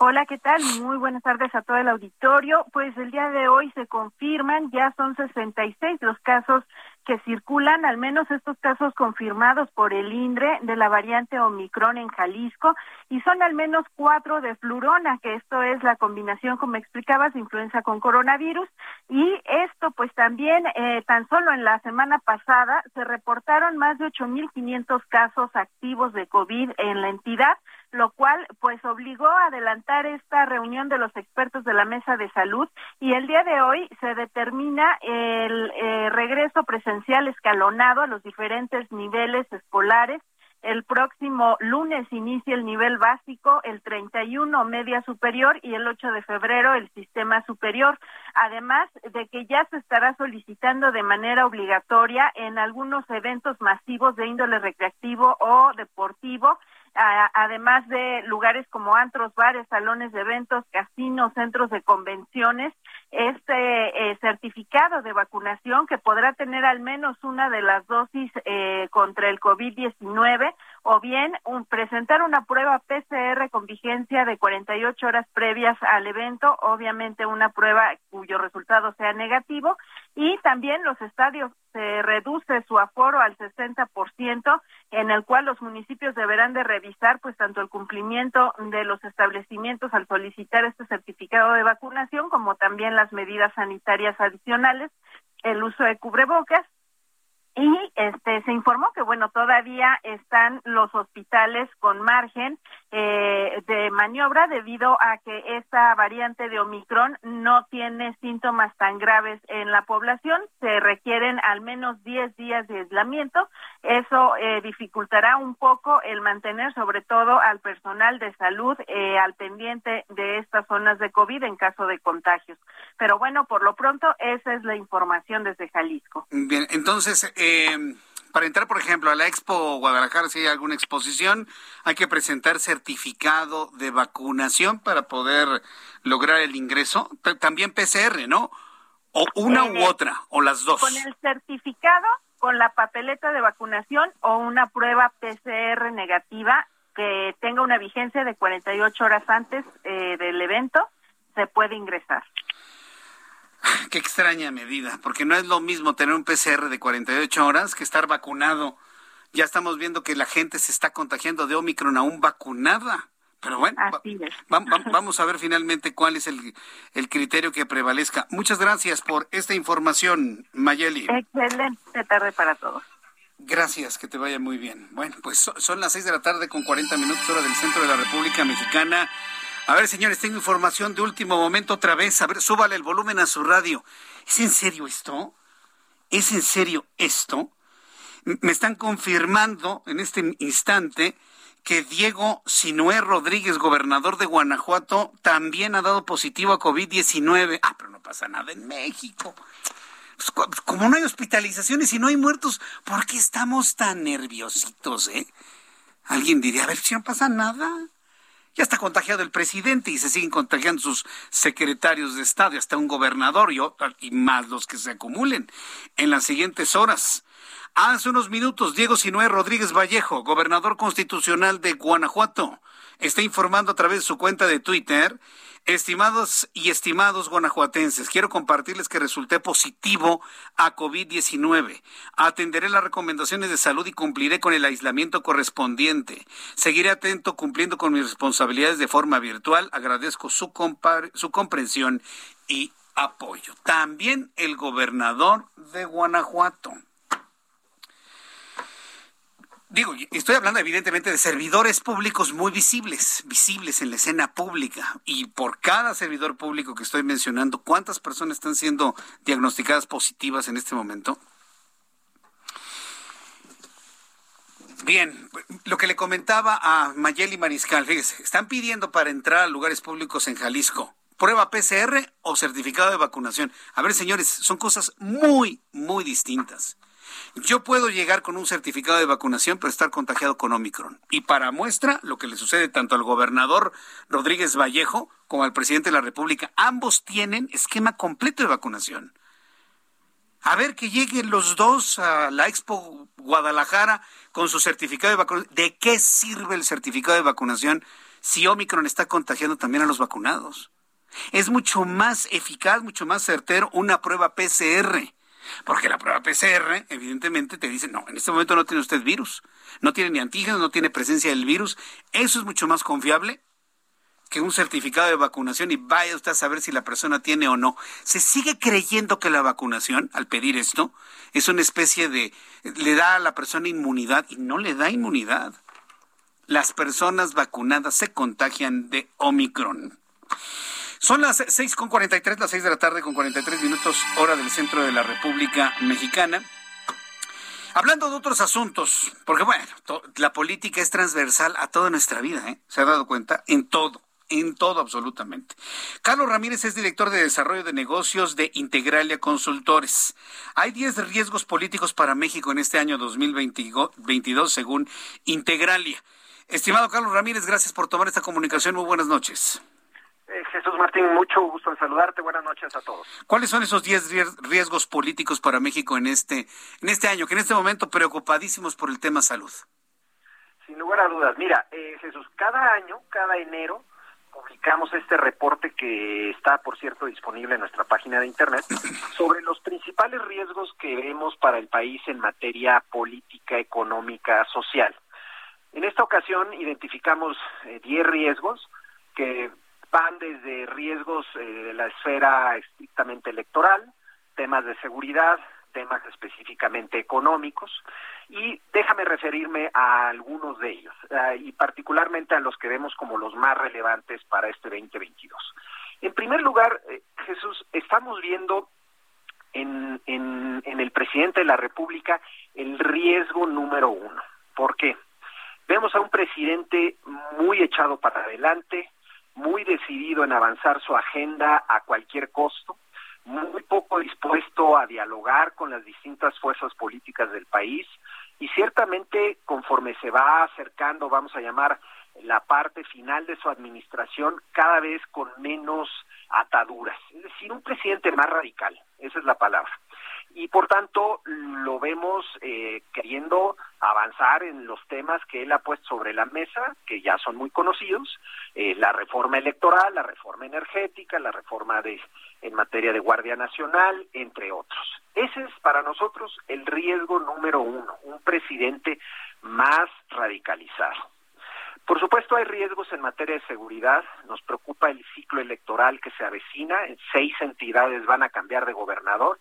Hola, ¿qué tal? Muy buenas tardes a todo el auditorio. Pues el día de hoy se confirman, ya son 66 los casos que circulan, al menos estos casos confirmados por el INDRE de la variante Omicron en Jalisco, y son al menos cuatro de flurona, que esto es la combinación, como explicabas, influenza con coronavirus. Y esto, pues también, eh, tan solo en la semana pasada, se reportaron más de 8.500 casos activos de COVID en la entidad lo cual pues obligó a adelantar esta reunión de los expertos de la mesa de salud y el día de hoy se determina el eh, regreso presencial escalonado a los diferentes niveles escolares el próximo lunes inicia el nivel básico, el 31 media superior y el 8 de febrero el sistema superior. Además de que ya se estará solicitando de manera obligatoria en algunos eventos masivos de índole recreativo o deportivo además de lugares como antros, bares, salones de eventos, casinos, centros de convenciones, este eh, certificado de vacunación que podrá tener al menos una de las dosis eh, contra el COVID-19 o bien presentar una prueba PCR con vigencia de 48 horas previas al evento, obviamente una prueba cuyo resultado sea negativo y también los estadios se reduce su aforo al 60%, en el cual los municipios deberán de revisar pues tanto el cumplimiento de los establecimientos al solicitar este certificado de vacunación como también las medidas sanitarias adicionales, el uso de cubrebocas y este se informó que bueno todavía están los hospitales con margen eh, de maniobra debido a que esta variante de Omicron no tiene síntomas tan graves en la población. Se requieren al menos 10 días de aislamiento. Eso eh, dificultará un poco el mantener sobre todo al personal de salud eh, al pendiente de estas zonas de COVID en caso de contagios. Pero bueno por lo pronto esa es la información desde Jalisco. Bien entonces eh, para entrar, por ejemplo, a la Expo Guadalajara, si hay alguna exposición, hay que presentar certificado de vacunación para poder lograr el ingreso. También PCR, ¿no? O una u otra, o las dos. Con el certificado, con la papeleta de vacunación o una prueba PCR negativa que tenga una vigencia de 48 horas antes eh, del evento, se puede ingresar. Qué extraña medida, porque no es lo mismo tener un PCR de 48 horas que estar vacunado. Ya estamos viendo que la gente se está contagiando de Omicron aún vacunada. Pero bueno, vamos a ver finalmente cuál es el, criterio que prevalezca. Muchas gracias por esta información, Mayeli. Excelente tarde para todos. Gracias, que te vaya muy bien. Bueno, pues son las seis de la tarde con 40 minutos hora del centro de la República Mexicana. A ver, señores, tengo información de último momento otra vez. A ver, súbale el volumen a su radio. ¿Es en serio esto? ¿Es en serio esto? Me están confirmando en este instante que Diego Sinué Rodríguez, gobernador de Guanajuato, también ha dado positivo a COVID-19. Ah, pero no pasa nada en México. Pues, como no hay hospitalizaciones y no hay muertos, ¿por qué estamos tan nerviositos, eh? Alguien diría, a ver si no pasa nada. Ya está contagiado el presidente y se siguen contagiando sus secretarios de Estado, hasta un gobernador y, y más los que se acumulen en las siguientes horas. Hace unos minutos, Diego Sinué Rodríguez Vallejo, gobernador constitucional de Guanajuato, está informando a través de su cuenta de Twitter Estimados y estimados guanajuatenses, quiero compartirles que resulté positivo a COVID-19. Atenderé las recomendaciones de salud y cumpliré con el aislamiento correspondiente. Seguiré atento cumpliendo con mis responsabilidades de forma virtual. Agradezco su, su comprensión y apoyo. También el gobernador de Guanajuato Digo, estoy hablando evidentemente de servidores públicos muy visibles, visibles en la escena pública. Y por cada servidor público que estoy mencionando, ¿cuántas personas están siendo diagnosticadas positivas en este momento? Bien, lo que le comentaba a Mayeli Mariscal, fíjese, están pidiendo para entrar a lugares públicos en Jalisco prueba PCR o certificado de vacunación. A ver, señores, son cosas muy, muy distintas. Yo puedo llegar con un certificado de vacunación, pero estar contagiado con Omicron. Y para muestra, lo que le sucede tanto al gobernador Rodríguez Vallejo como al presidente de la República, ambos tienen esquema completo de vacunación. A ver que lleguen los dos a la Expo Guadalajara con su certificado de vacunación. ¿De qué sirve el certificado de vacunación si Omicron está contagiando también a los vacunados? Es mucho más eficaz, mucho más certero una prueba PCR Porque la prueba PCR, evidentemente, te dice, no, en este momento no tiene usted virus, no tiene ni antígenos, no tiene presencia del virus. Eso es mucho más confiable que un certificado de vacunación y vaya usted a saber si la persona tiene o no. Se sigue creyendo que la vacunación, al pedir esto, es una especie de, le da a la persona inmunidad y no le da inmunidad. Las personas vacunadas se contagian de Omicron. Son las 6.43, las 6 de la tarde con 43 minutos, hora del centro de la República Mexicana. Hablando de otros asuntos, porque bueno, la política es transversal a toda nuestra vida, ¿eh? ¿Se ha dado cuenta? En todo en todo absolutamente. Carlos Ramírez es director de desarrollo de negocios de Integralia Consultores. Hay 10 riesgos políticos para México en este año 2022 según Integralia. Estimado Carlos Ramírez, gracias por tomar esta comunicación. Muy buenas noches. Eh, Jesús Martín, mucho gusto en saludarte. Buenas noches a todos. ¿Cuáles son esos 10 riesgos políticos para México en este, en este año, que en este momento preocupadísimos por el tema salud? Sin lugar a dudas. Mira, eh, Jesús, cada año, cada enero, publicamos este reporte que está, por cierto, disponible en nuestra página de internet sobre los principales riesgos que vemos para el país en materia política, económica, social. En esta ocasión identificamos 10 eh, riesgos que van desde riesgos eh, de la esfera estrictamente electoral, temas de seguridad, temas específicamente económicos y déjame referirme a algunos de ellos eh, y particularmente a los que vemos como los más relevantes para este 2022. En primer lugar, eh, Jesús, estamos viendo en, el presidente de la República el riesgo número uno. ¿Por qué? Vemos a un presidente muy echado para adelante, muy decidido en avanzar su agenda a cualquier costo, muy poco dispuesto a dialogar con las distintas fuerzas políticas del país y ciertamente conforme se va acercando, vamos a llamar, la parte final de su administración cada vez con menos ataduras, es decir, un presidente más radical, esa es la palabra y por tanto lo vemos eh, queriendo avanzar en los temas que él ha puesto sobre la mesa, que ya son muy conocidos, eh, la reforma electoral, la reforma energética, la reforma de en materia de Guardia Nacional, entre otros. Ese es para nosotros el riesgo número uno, un presidente más radicalizado. Por supuesto, hay riesgos en materia de seguridad. Nos preocupa el ciclo electoral que se avecina. Seis entidades van a cambiar de gobernador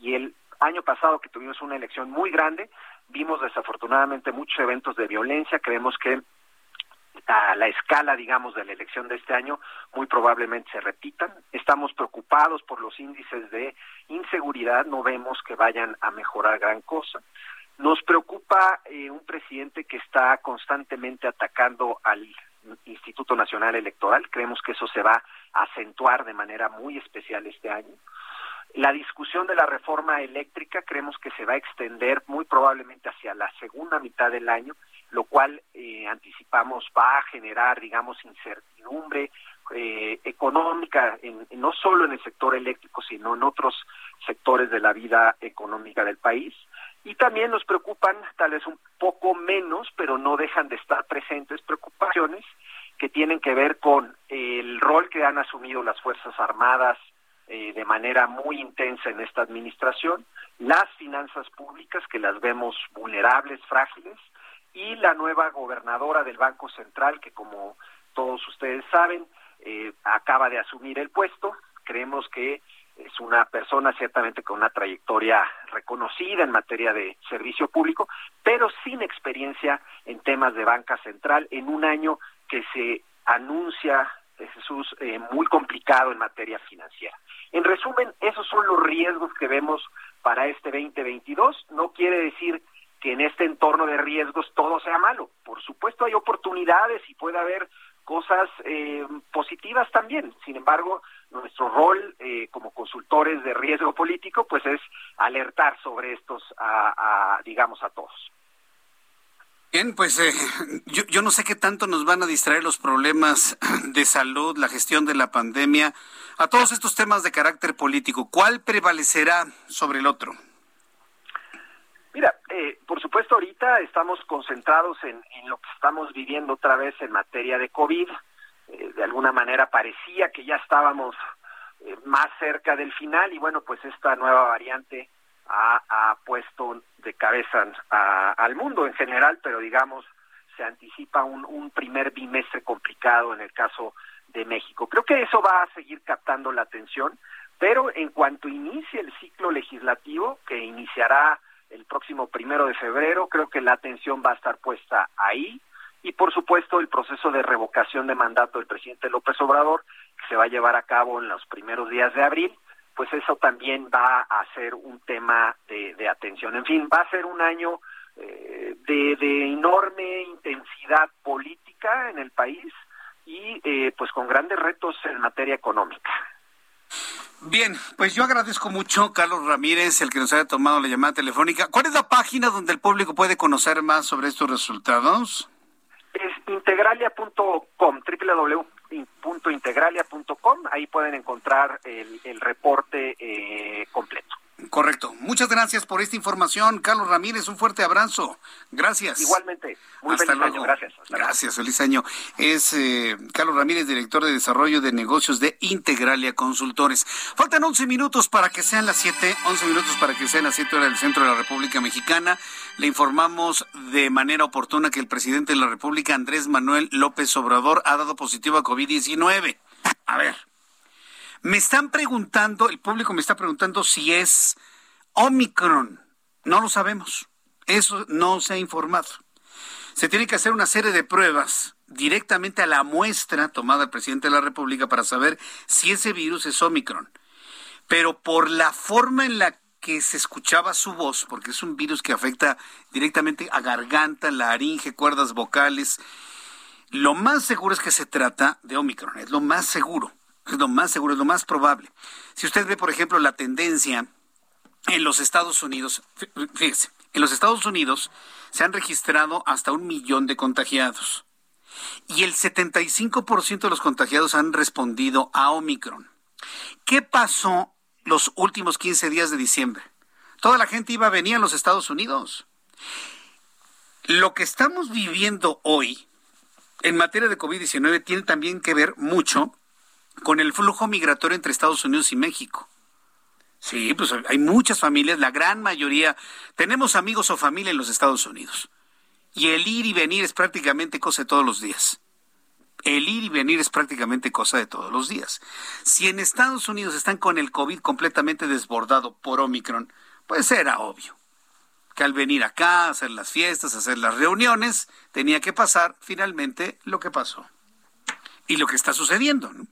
y el año pasado que tuvimos una elección muy grande, vimos desafortunadamente muchos eventos de violencia, creemos que a la escala, digamos, de la elección de este año, muy probablemente se repitan. Estamos preocupados por los índices de inseguridad, no vemos que vayan a mejorar gran cosa. Nos preocupa eh, un presidente que está constantemente atacando al Instituto Nacional Electoral. Creemos que eso se va a acentuar de manera muy especial este año. La discusión de la reforma eléctrica creemos que se va a extender muy probablemente hacia la segunda mitad del año, lo cual eh, anticipamos va a generar, digamos, incertidumbre eh, económica, en, no solo en el sector eléctrico, sino en otros sectores de la vida económica del país. Y también nos preocupan, tal vez un poco menos, pero no dejan de estar presentes, preocupaciones que tienen que ver con el rol que han asumido las Fuerzas Armadas eh, de manera muy intensa en esta administración, las finanzas públicas que las vemos vulnerables, frágiles, y la nueva gobernadora del Banco Central que como todos ustedes saben eh, acaba de asumir el puesto. Creemos que es una persona ciertamente con una trayectoria reconocida en materia de servicio público, pero sin experiencia en temas de banca central en un año que se anuncia Jesús, eh, muy complicado en materia financiera. En resumen, esos son los riesgos que vemos para este 2022. No quiere decir que en este entorno de riesgos todo sea malo. Por supuesto hay oportunidades y puede haber cosas eh, positivas también. Sin embargo, nuestro rol eh, como consultores de riesgo político, pues es alertar sobre estos, a digamos, a todos. Bien, pues eh, yo, yo no sé qué tanto nos van a distraer los problemas de salud, la gestión de la pandemia, a todos estos temas de carácter político. ¿Cuál prevalecerá sobre el otro? Mira, eh, por supuesto ahorita estamos concentrados en, lo que estamos viviendo otra vez en materia de COVID. Eh, de alguna manera parecía que ya estábamos más cerca del final y bueno, pues esta nueva variante ha, puesto de cabeza al mundo en general, pero digamos, se anticipa un, un primer bimestre complicado en el caso de México. Creo que eso va a seguir captando la atención, pero en cuanto inicie el ciclo legislativo, que iniciará el próximo primero de febrero, creo que la atención va a estar puesta ahí y por supuesto el proceso de revocación de mandato del presidente López Obrador, que se va a llevar a cabo en los primeros días de abril, pues eso también va a ser un tema de, atención. En fin, va a ser un año eh, de, enorme intensidad política en el país y eh, pues con grandes retos en materia económica. Bien, pues yo agradezco mucho, Carlos Ramírez, el que nos haya tomado la llamada telefónica. ¿Cuál es la página donde el público puede conocer más sobre estos resultados? Es integralia.com, www.integralia.com. Ahí pueden encontrar el, el reporte eh, completo. Correcto. Muchas gracias por esta información, Carlos Ramírez. Un fuerte abrazo. Gracias. Igualmente. Muy Hasta feliz Año. Gracias. gracias, feliz año. Es eh, Carlos Ramírez, director de Desarrollo de Negocios de Integralia Consultores. Faltan 11 minutos para que sean las 7, 11 minutos para que sean las 7 horas del centro de la República Mexicana. Le informamos de manera oportuna que el presidente de la República, Andrés Manuel López Obrador, ha dado positivo a COVID-19. A ver. Me están preguntando, el público me está preguntando si es Omicron. No lo sabemos. Eso no se ha informado. Se tiene que hacer una serie de pruebas directamente a la muestra tomada el presidente de la República para saber si ese virus es Omicron. Pero por la forma en la que se escuchaba su voz, porque es un virus que afecta directamente a garganta, laringe, cuerdas vocales, lo más seguro es que se trata de Omicron, es lo más seguro. Es lo más seguro, es lo más probable. Si usted ve, por ejemplo, la tendencia en los Estados Unidos, fíjese, en los Estados Unidos se han registrado hasta un millón de contagiados y el 75% de los contagiados han respondido a Omicron. ¿Qué pasó los últimos 15 días de diciembre? Toda la gente iba a venir a los Estados Unidos. Lo que estamos viviendo hoy en materia de COVID-19 tiene también que ver mucho con el flujo migratorio entre Estados Unidos y México. Sí, pues hay muchas familias, la gran mayoría, tenemos amigos o familia en los Estados Unidos. Y el ir y venir es prácticamente cosa de todos los días. El ir y venir es prácticamente cosa de todos los días. Si en Estados Unidos están con el COVID completamente desbordado por Omicron, pues era obvio que al venir acá, hacer las fiestas, hacer las reuniones, tenía que pasar finalmente lo que pasó. Y lo que está sucediendo, ¿no?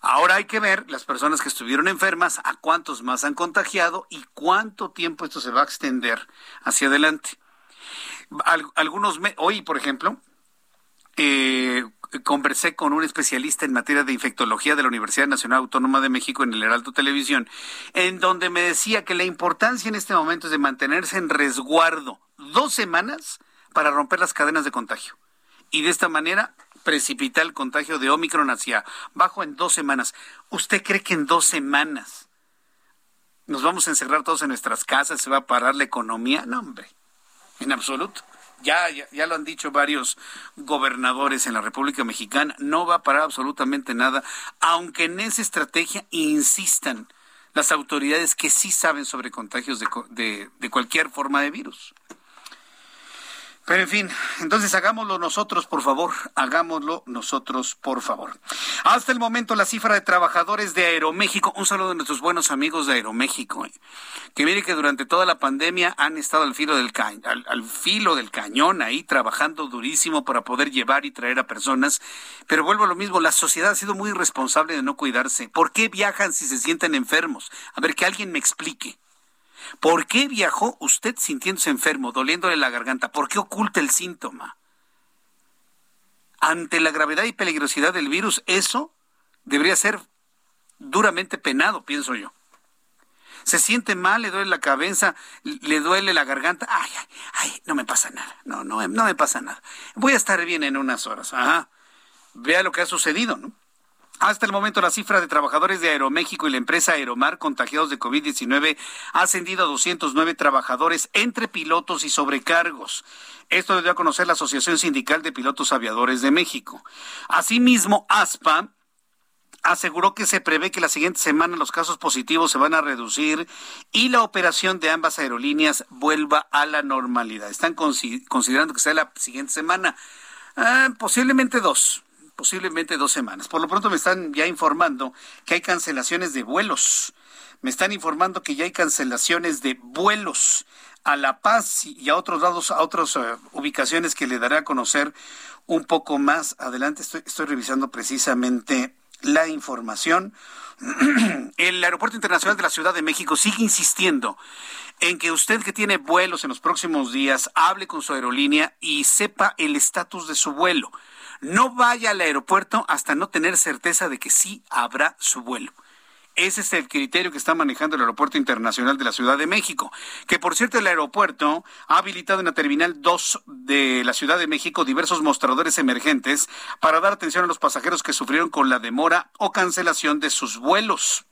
Ahora hay que ver las personas que estuvieron enfermas, a cuántos más han contagiado y cuánto tiempo esto se va a extender hacia adelante. algunos, hoy, por ejemplo, eh, conversé con un especialista en materia de infectología de la Universidad Nacional Autónoma de México en el Heraldo Televisión, en donde me decía que la importancia en este momento es de mantenerse en resguardo dos semanas para romper las cadenas de contagio. Y de esta manera precipitar el contagio de Omicron hacia bajo en dos semanas. ¿Usted cree que en dos semanas nos vamos a encerrar todos en nuestras casas, se va a parar la economía? No, hombre, en absoluto. Ya, ya, ya, lo han dicho varios gobernadores en la República Mexicana, no va a parar absolutamente nada, aunque en esa estrategia insistan las autoridades que sí saben sobre contagios de, de cualquier forma de virus. Pero en fin, entonces hagámoslo nosotros, por favor, hagámoslo nosotros, por favor. Hasta el momento la cifra de trabajadores de Aeroméxico, un saludo a nuestros buenos amigos de Aeroméxico, eh, que mire que durante toda la pandemia han estado al filo del al filo del cañón ahí trabajando durísimo para poder llevar y traer a personas, pero vuelvo a lo mismo, la sociedad ha sido muy irresponsable de no cuidarse. ¿Por qué viajan si se sienten enfermos? A ver que alguien me explique. ¿Por qué viajó usted sintiéndose enfermo, doliéndole la garganta? ¿Por qué oculta el síntoma? Ante la gravedad y peligrosidad del virus, eso debería ser duramente penado, pienso yo. Se siente mal, le duele la cabeza, le duele la garganta. Ay, ay, ay, no me pasa nada. No, no, no me pasa nada. Voy a estar bien en unas horas. Ajá. Vea lo que ha sucedido, ¿no? Hasta el momento, la cifra de trabajadores de Aeroméxico y la empresa Aeromar contagiados de COVID-19 ha ascendido a 209 trabajadores entre pilotos y sobrecargos. Esto lo dio a conocer la Asociación Sindical de Pilotos Aviadores de México. Asimismo, ASPA aseguró que se prevé que la siguiente semana los casos positivos se van a reducir y la operación de ambas aerolíneas vuelva a la normalidad. Están considerando que sea la siguiente semana, ah, posiblemente dos, posiblemente dos semanas. Por lo pronto me están ya informando que hay cancelaciones de vuelos. Me están informando que ya hay cancelaciones de vuelos a La Paz y a otros lados, a otras eh, ubicaciones que le daré a conocer un poco más adelante. Estoy, estoy revisando precisamente la información. El Aeropuerto Internacional de la Ciudad de México sigue insistiendo en que usted que tiene vuelos en los próximos días hable con su aerolínea y sepa el estatus de su vuelo. No vaya al aeropuerto hasta no tener certeza de que sí habrá su vuelo. Ese es el criterio que está manejando el Aeropuerto Internacional de la Ciudad de México, que por cierto el aeropuerto ha habilitado en la Terminal 2 de la Ciudad de México diversos mostradores emergentes para dar atención a los pasajeros que sufrieron con la demora o cancelación de sus vuelos.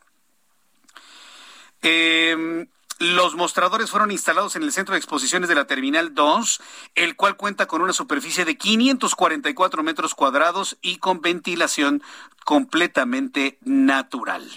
Eh, los mostradores fueron instalados en el centro de exposiciones de la Terminal 2, el cual cuenta con una superficie de 544 metros cuadrados y con ventilación completamente natural.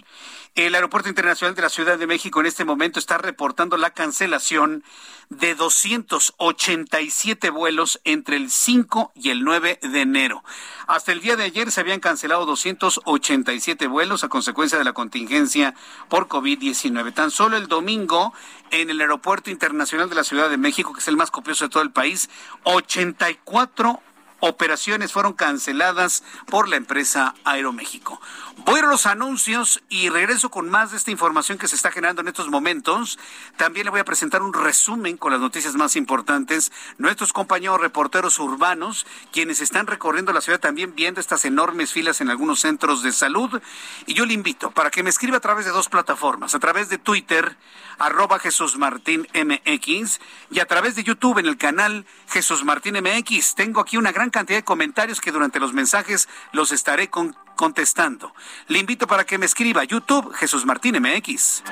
El Aeropuerto Internacional de la Ciudad de México en este momento está reportando la cancelación de 287 vuelos entre el 5 y el 9 de enero. Hasta el día de ayer se habían cancelado 287 vuelos a consecuencia de la contingencia por COVID-19. Tan solo el domingo en el Aeropuerto Internacional de la Ciudad de México, que es el más copioso de todo el país, 84 operaciones fueron canceladas por la empresa Aeroméxico. Voy a los anuncios y regreso con más de esta información que se está generando en estos momentos. También le voy a presentar un resumen con las noticias más importantes. Nuestros compañeros reporteros urbanos, quienes están recorriendo la ciudad también viendo estas enormes filas en algunos centros de salud. Y yo le invito para que me escriba a través de dos plataformas, a través de Twitter, arroba Jesús Martín MX, y a través de YouTube en el canal Jesús Martín MX. Tengo aquí una gran cantidad de comentarios que durante los mensajes los estaré contestando. Le invito para que me escriba YouTube Jesús Martín MX.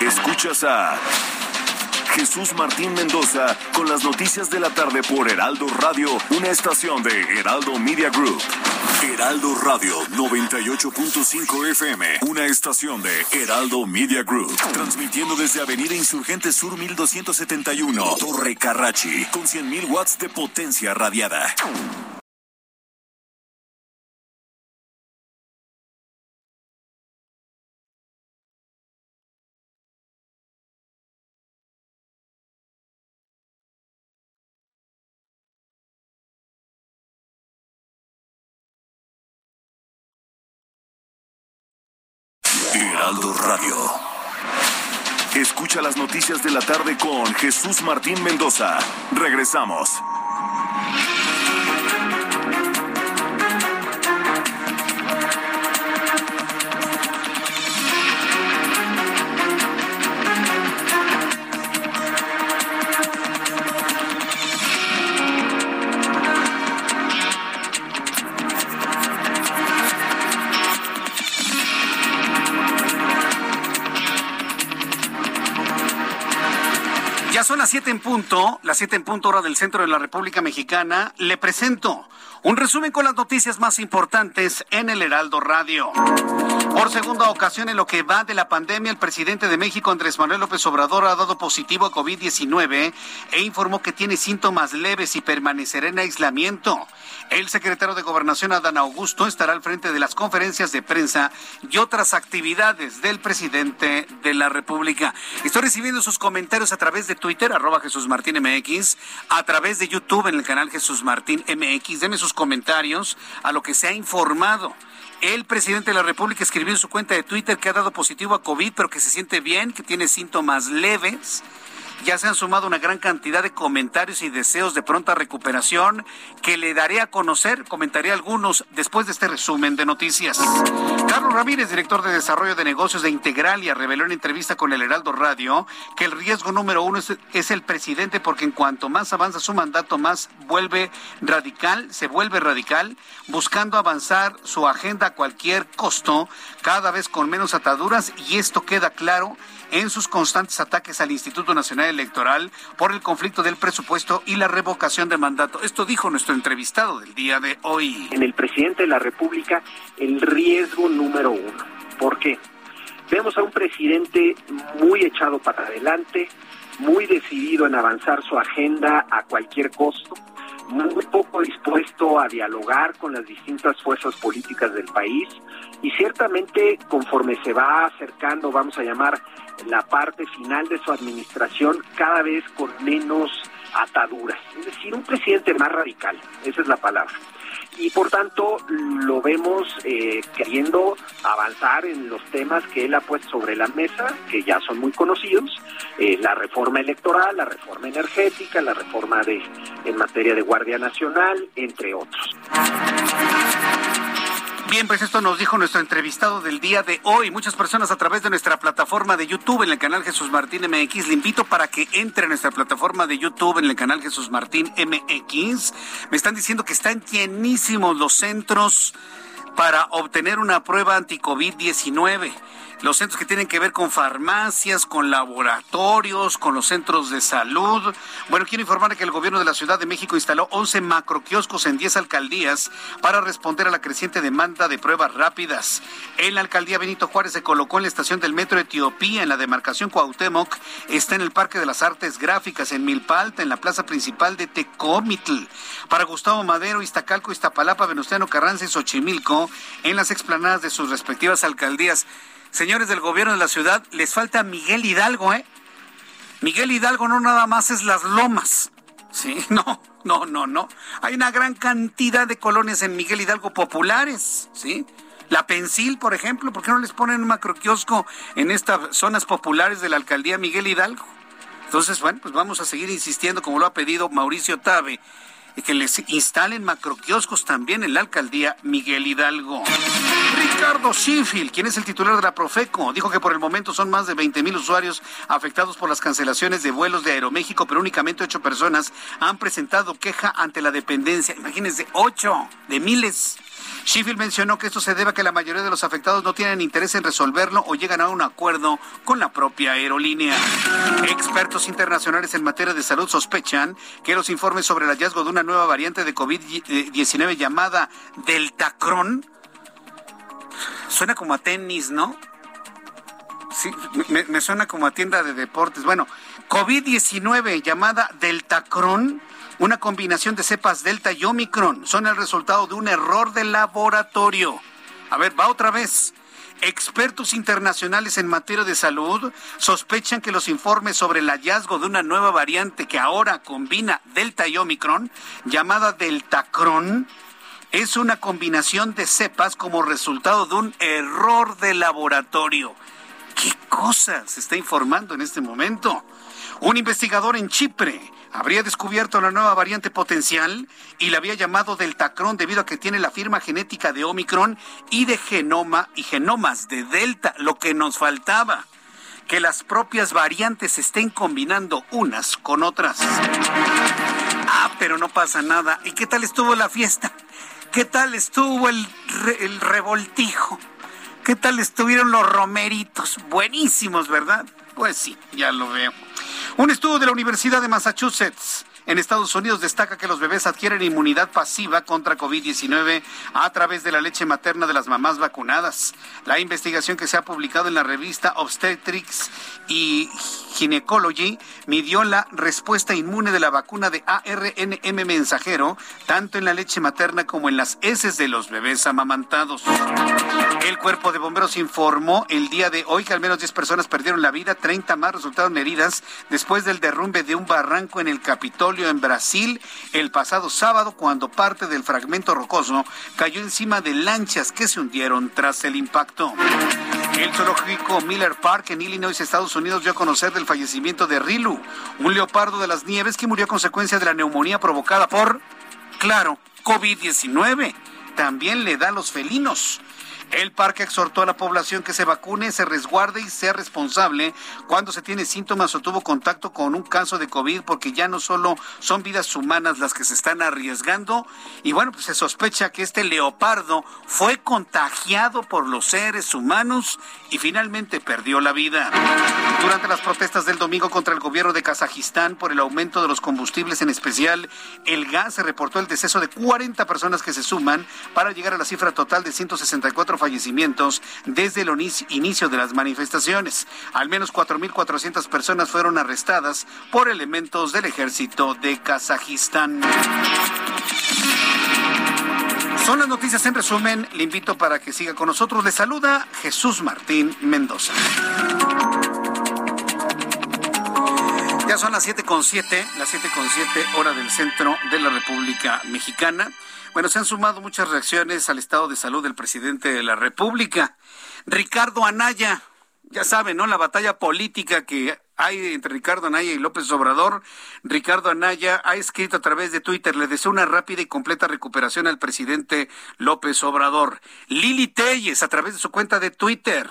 Escuchas a Jesús Martín Mendoza con las noticias de la tarde por Heraldo Radio, una estación de Heraldo Media Group. Heraldo Radio 98.5 FM, una estación de Heraldo Media Group, transmitiendo desde Avenida Insurgente Sur 1271, Torre Carrachi, con 100.000 watts de potencia radiada. Noticias de la tarde con Jesús Martín Mendoza. Regresamos. Las siete en punto, las siete en punto hora del centro de la República Mexicana. Le presento un resumen con las noticias más importantes en el Heraldo Radio. Por segunda ocasión en lo que va de la pandemia, el presidente de México, Andrés Manuel López Obrador, ha dado positivo a COVID-19 e informó que tiene síntomas leves y permanecerá en aislamiento. El secretario de Gobernación, Adán Augusto, estará al frente de las conferencias de prensa y otras actividades del presidente de la República. Estoy recibiendo sus comentarios a través de Twitter, arroba Jesús Martín MX, a través de YouTube en el canal Jesús Martín MX. Deme sus comentarios a lo que se ha informado. El presidente de la República escribió en su cuenta de Twitter que ha dado positivo a COVID, pero que se siente bien, que tiene síntomas leves ya se han sumado una gran cantidad de comentarios y deseos de pronta recuperación que le daré a conocer, comentaré algunos después de este resumen de noticias. Carlos Ramírez, director de Desarrollo de Negocios de Integralia, reveló en entrevista con el Heraldo Radio que el riesgo número uno es, es el presidente porque en cuanto más avanza su mandato, más vuelve radical, se vuelve radical, buscando avanzar su agenda a cualquier costo, cada vez con menos ataduras y esto queda claro en sus constantes ataques al Instituto Nacional Electoral por el conflicto del presupuesto y la revocación de mandato. Esto dijo nuestro entrevistado del día de hoy. En el presidente de la República, el riesgo número uno. ¿Por qué? Vemos a un presidente muy echado para adelante, muy decidido en avanzar su agenda a cualquier costo, muy poco dispuesto a dialogar con las distintas fuerzas políticas del país y ciertamente conforme se va acercando, vamos a llamar, la parte final de su administración, cada vez con menos ataduras. Es decir, un presidente más radical, esa es la palabra y por tanto lo vemos eh, queriendo avanzar en los temas que él ha puesto sobre la mesa, que ya son muy conocidos, eh, la reforma electoral, la reforma energética, la reforma de en materia de Guardia Nacional, entre otros. Bien, pues esto nos dijo nuestro entrevistado del día de hoy. Muchas personas a través de nuestra plataforma de YouTube en el canal Jesús Martín MX. Le invito para que entre a nuestra plataforma de YouTube en el canal Jesús Martín MX. Me están diciendo que están llenísimos los centros para obtener una prueba anti-COVID-19 los centros que tienen que ver con farmacias, con laboratorios, con los centros de salud. Bueno, quiero informar que el gobierno de la Ciudad de México instaló 11 macroquioscos en 10 alcaldías para responder a la creciente demanda de pruebas rápidas. En la alcaldía Benito Juárez se colocó en la estación del metro Etiopía, en la demarcación Cuauhtémoc, está en el Parque de las Artes Gráficas, en Milpalta, en la plaza principal de Tecomitl. Para Gustavo Madero, Iztacalco, Iztapalapa, Venustiano Carranza y Xochimilco, en las explanadas de sus respectivas alcaldías señores del gobierno de la ciudad, les falta Miguel Hidalgo, ¿eh? Miguel Hidalgo no nada más es las lomas. Sí, no, no, no, no. Hay una gran cantidad de colonias en Miguel Hidalgo populares, ¿sí? La Pensil, por ejemplo, ¿por qué no les ponen un macroquiosco en estas zonas populares de la alcaldía Miguel Hidalgo? Entonces, bueno, pues vamos a seguir insistiendo, como lo ha pedido Mauricio Tabe, que les instalen macroquioscos también en la alcaldía Miguel Hidalgo. Ricardo Sheffield, quien es el titular de la Profeco, dijo que por el momento son más de 20 mil usuarios afectados por las cancelaciones de vuelos de Aeroméxico, pero únicamente ocho personas han presentado queja ante la dependencia. Imagínense, ocho de miles. Sheffield mencionó que esto se debe a que la mayoría de los afectados no tienen interés en resolverlo o llegan a un acuerdo con la propia aerolínea. Expertos internacionales en materia de salud sospechan que los informes sobre el hallazgo de una nueva variante de COVID-19 llamada Deltacron suena como a tenis, ¿no? Sí, me, suena como a tienda de deportes. Bueno, COVID-19 llamada Deltacron una combinación de cepas Delta y Omicron son el resultado de un error de laboratorio. A ver, va otra vez. Expertos internacionales en materia de salud sospechan que los informes sobre el hallazgo de una nueva variante que ahora combina Delta y Omicron, llamada Deltacron, es una combinación de cepas como resultado de un error de laboratorio. ¿Qué cosa se está informando en este momento? Un investigador en Chipre habría descubierto la nueva variante potencial y la había llamado Deltacron debido a que tiene la firma genética de Omicron y de genoma y genomas de Delta, lo que nos faltaba que las propias variantes estén combinando unas con otras. Ah, pero no pasa nada. ¿Y qué tal estuvo la fiesta? ¿Qué tal estuvo el, el revoltijo? ¿Qué tal estuvieron los romeritos? Buenísimos, ¿verdad? Pues sí, ya lo veo. Un estudio de la Universidad de Massachusetts en Estados Unidos destaca que los bebés adquieren inmunidad pasiva contra COVID-19 a través de la leche materna de las mamás vacunadas. La investigación que se ha publicado en la revista Obstetrics y Gynecology midió la respuesta inmune de la vacuna de ARNM mensajero tanto en la leche materna como en las heces de los bebés amamantados. Cuerpo de bomberos informó el día de hoy que al menos 10 personas perdieron la vida, 30 más resultaron heridas después del derrumbe de un barranco en el Capitolio en Brasil el pasado sábado cuando parte del fragmento rocoso cayó encima de lanchas que se hundieron tras el impacto. El zoológico Miller Park en Illinois, Estados Unidos, dio a conocer del fallecimiento de Rilu, un leopardo de las nieves que murió a consecuencia de la neumonía provocada por, claro, COVID-19. También le da a los felinos. El parque exhortó a la población que se vacune, se resguarde y sea responsable cuando se tiene síntomas o tuvo contacto con un caso de COVID, porque ya no solo son vidas humanas las que se están arriesgando. Y bueno, pues se sospecha que este leopardo fue contagiado por los seres humanos y finalmente perdió la vida. Durante las protestas del domingo contra el gobierno de Kazajistán por el aumento de los combustibles, en especial el gas, se reportó el deceso de 40 personas que se suman para llegar a la cifra total de 164 fallecimientos desde el inicio de las manifestaciones. Al menos 4.400 personas fueron arrestadas por elementos del ejército de Kazajistán. Son las noticias en resumen. Le invito para que siga con nosotros. Le saluda Jesús Martín Mendoza. Ya son las siete con siete, las siete con siete hora del centro de la República Mexicana. Bueno, se han sumado muchas reacciones al estado de salud del presidente de la República. Ricardo Anaya, ya saben, ¿no? La batalla política que hay entre Ricardo Anaya y López Obrador. Ricardo Anaya ha escrito a través de Twitter, le deseo una rápida y completa recuperación al presidente López Obrador. Lili Telles, a través de su cuenta de Twitter,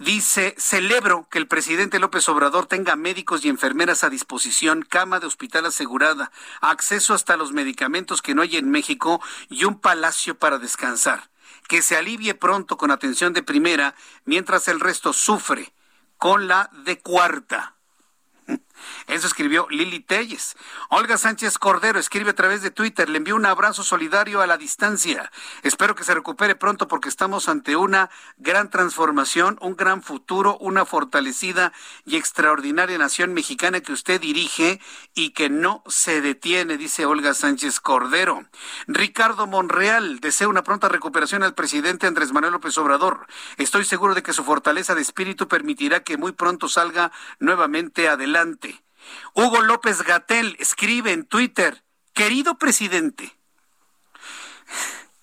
Dice, celebro que el presidente López Obrador tenga médicos y enfermeras a disposición, cama de hospital asegurada, acceso hasta los medicamentos que no hay en México y un palacio para descansar. Que se alivie pronto con atención de primera, mientras el resto sufre con la de cuarta. Eso escribió Lili Telles. Olga Sánchez Cordero escribe a través de Twitter, le envío un abrazo solidario a la distancia. Espero que se recupere pronto porque estamos ante una gran transformación, un gran futuro, una fortalecida y extraordinaria nación mexicana que usted dirige y que no se detiene, dice Olga Sánchez Cordero. Ricardo Monreal desea una pronta recuperación al presidente Andrés Manuel López Obrador. Estoy seguro de que su fortaleza de espíritu permitirá que muy pronto salga nuevamente adelante. Hugo López Gatel escribe en Twitter, querido presidente,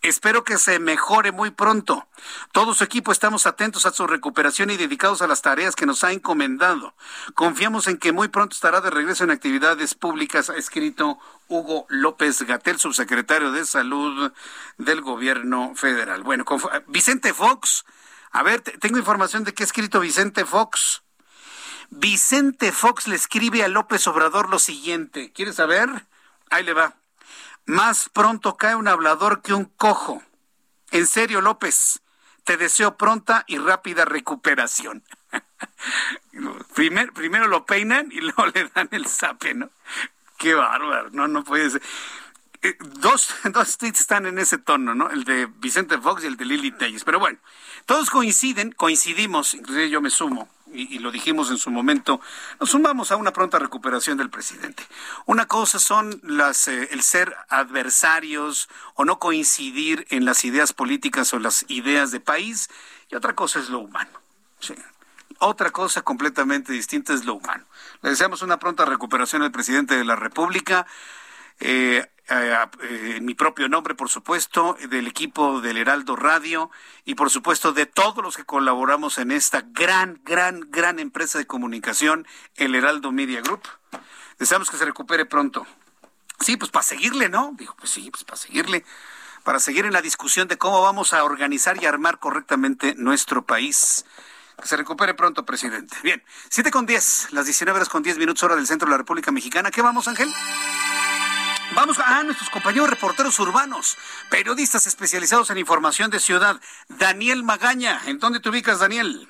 Espero que se mejore muy pronto. Todo su equipo estamos atentos a su recuperación y dedicados a las tareas que nos ha encomendado. Confiamos en que muy pronto estará de regreso en actividades públicas, ha escrito Hugo López Gatel, subsecretario de Salud del Gobierno Federal. Bueno, Vicente Fox, a ver, tengo información de qué ha escrito Vicente Fox. Vicente Fox le escribe a López Obrador lo siguiente. ¿Quieres saber? Ahí le va. Más pronto cae un hablador que un cojo. En serio, López, te deseo pronta y rápida recuperación. primero, primero lo peinan y luego le dan el zape, ¿no? Qué bárbaro, no, no puede ser. Eh, dos, dos tweets están en ese tono, ¿no? El de Vicente Fox y el de Lili Telles. Pero bueno, todos coinciden, coincidimos, inclusive yo me sumo, y, lo dijimos en su momento, nos sumamos a una pronta recuperación del presidente. Una cosa son las, eh, el ser adversarios o no coincidir en las ideas políticas o las ideas de país, y otra cosa es lo humano. Otra cosa completamente distinta es lo humano. Le deseamos una pronta recuperación al presidente de la República. Eh, en mi propio nombre, por supuesto, del equipo del Heraldo Radio y por supuesto de todos los que colaboramos en esta gran, gran, gran empresa de comunicación, el Heraldo Media Group. Deseamos que se recupere pronto. Sí, pues para seguirle, ¿no? Dijo, pues sí, pues para seguirle, para seguir en la discusión de cómo vamos a organizar y armar correctamente nuestro país. Que se recupere pronto, presidente. Bien, siete con diez, las 19 horas con 10 minutos hora del centro de la República Mexicana. ¿Qué vamos, Ángel? Vamos a nuestros compañeros reporteros urbanos, periodistas especializados en información de ciudad. Daniel Magaña, ¿en dónde te ubicas, Daniel?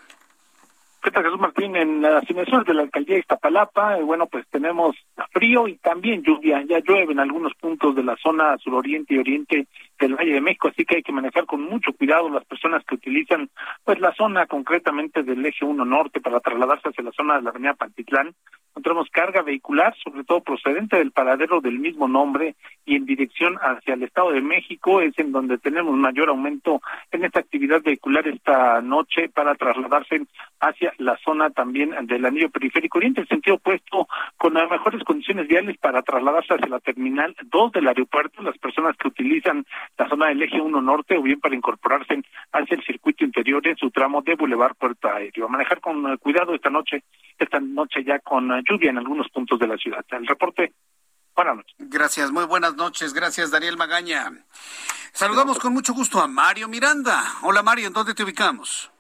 ¿Qué tal, Jesús Martín? En las inmediaciones de la alcaldía de Iztapalapa, eh, bueno, pues tenemos frío y también lluvia. Ya llueve en algunos puntos de la zona suroriente y oriente del Valle de México, así que hay que manejar con mucho cuidado las personas que utilizan pues la zona concretamente del eje 1 norte para trasladarse hacia la zona de la avenida Pantitlán. Encontramos carga vehicular, sobre todo procedente del paradero del mismo nombre y en dirección hacia el Estado de México, es en donde tenemos mayor aumento en esta actividad vehicular esta noche para trasladarse hacia la zona también del anillo periférico oriente, en sentido opuesto, con las mejores condiciones viales para trasladarse hacia la terminal 2 del aeropuerto, las personas que utilizan la zona del eje 1 norte o bien para incorporarse hacia el circuito interior en su tramo de Boulevard Puerto Aéreo. A manejar con eh, cuidado esta noche, esta noche ya con eh, lluvia en algunos puntos de la ciudad. El reporte Buenas noches. Gracias, muy buenas noches. Gracias, Daniel Magaña. Saludamos con mucho gusto a Mario Miranda. Hola Mario, ¿en dónde te ubicamos?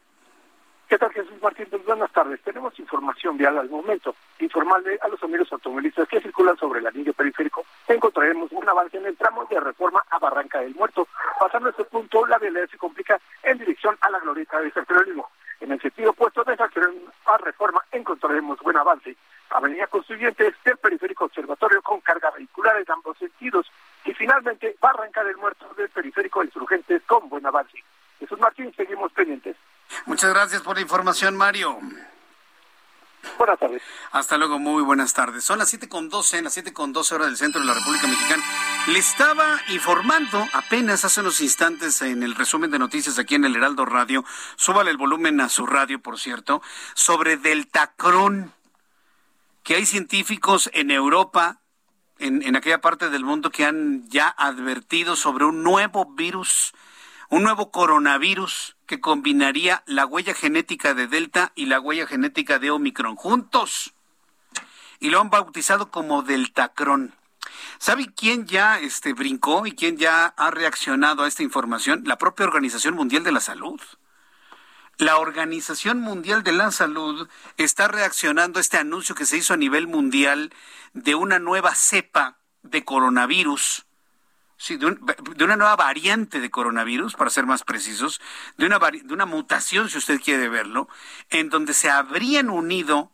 ¿Qué tal Jesús Martín? Pues buenas tardes. Tenemos información vial al momento. Informarle a los amigos automovilistas que circulan sobre el anillo periférico. Encontraremos un avance en el tramo de reforma a Barranca del Muerto. Pasando este punto, la vialidad se complica en dirección a la glorieta de Jerónimo. En el sentido opuesto de Jerónimo a Reforma encontraremos buen avance. Avenida Constituyentes del Periférico Observatorio con carga vehicular en ambos sentidos y finalmente Barranca del Muerto del Periférico Insurgentes con buen avance. Jesús Martín, seguimos pendientes. Muchas gracias por la información, Mario. Buenas tardes. Hasta luego, muy buenas tardes. Son las siete con doce, en las siete con doce horas del centro de la República Mexicana. Le estaba informando apenas hace unos instantes en el resumen de noticias aquí en el Heraldo Radio, súbale el volumen a su radio, por cierto, sobre Deltacrón, que hay científicos en Europa, en, en aquella parte del mundo, que han ya advertido sobre un nuevo virus, un nuevo coronavirus que combinaría la huella genética de Delta y la huella genética de Omicron juntos. Y lo han bautizado como Deltacron. ¿Sabe quién ya este, brincó y quién ya ha reaccionado a esta información? La propia Organización Mundial de la Salud. La Organización Mundial de la Salud está reaccionando a este anuncio que se hizo a nivel mundial de una nueva cepa de coronavirus Sí, de, una nueva variante de coronavirus, para ser más precisos, de una, de una mutación, si usted quiere verlo, en donde se habrían unido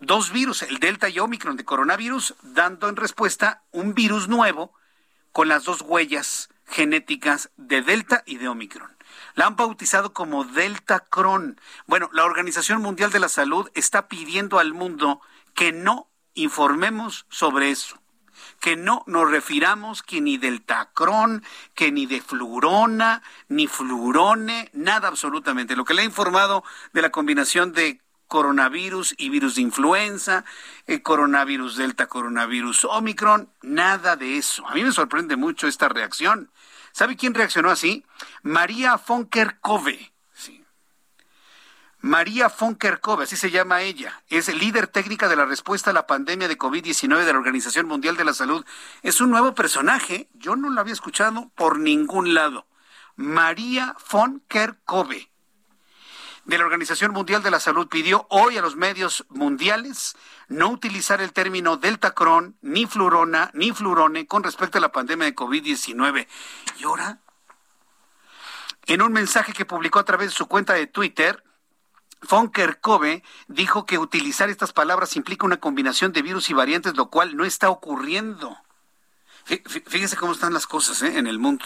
dos virus, el Delta y Omicron de coronavirus, dando en respuesta un virus nuevo con las dos huellas genéticas de Delta y de Omicron. La han bautizado como Delta Cron. Bueno, la Organización Mundial de la Salud está pidiendo al mundo que no informemos sobre eso que no nos refiramos que ni del tacrón, que ni de flurona, ni flurone, nada absolutamente. Lo que le ha informado de la combinación de coronavirus y virus de influenza, el coronavirus delta, coronavirus omicron, nada de eso. A mí me sorprende mucho esta reacción. ¿Sabe quién reaccionó así? María Fonker Cove María Fonkerkove, así se llama ella, es líder técnica de la respuesta a la pandemia de COVID-19 de la Organización Mundial de la Salud. Es un nuevo personaje, yo no lo había escuchado por ningún lado. María Fonkerkove de la Organización Mundial de la Salud pidió hoy a los medios mundiales no utilizar el término deltacron, ni flurona, ni flurone con respecto a la pandemia de COVID-19. Y ahora, en un mensaje que publicó a través de su cuenta de Twitter, Fonker Kobe dijo que utilizar estas palabras implica una combinación de virus y variantes, lo cual no está ocurriendo. Fíjense cómo están las cosas ¿eh? en el mundo.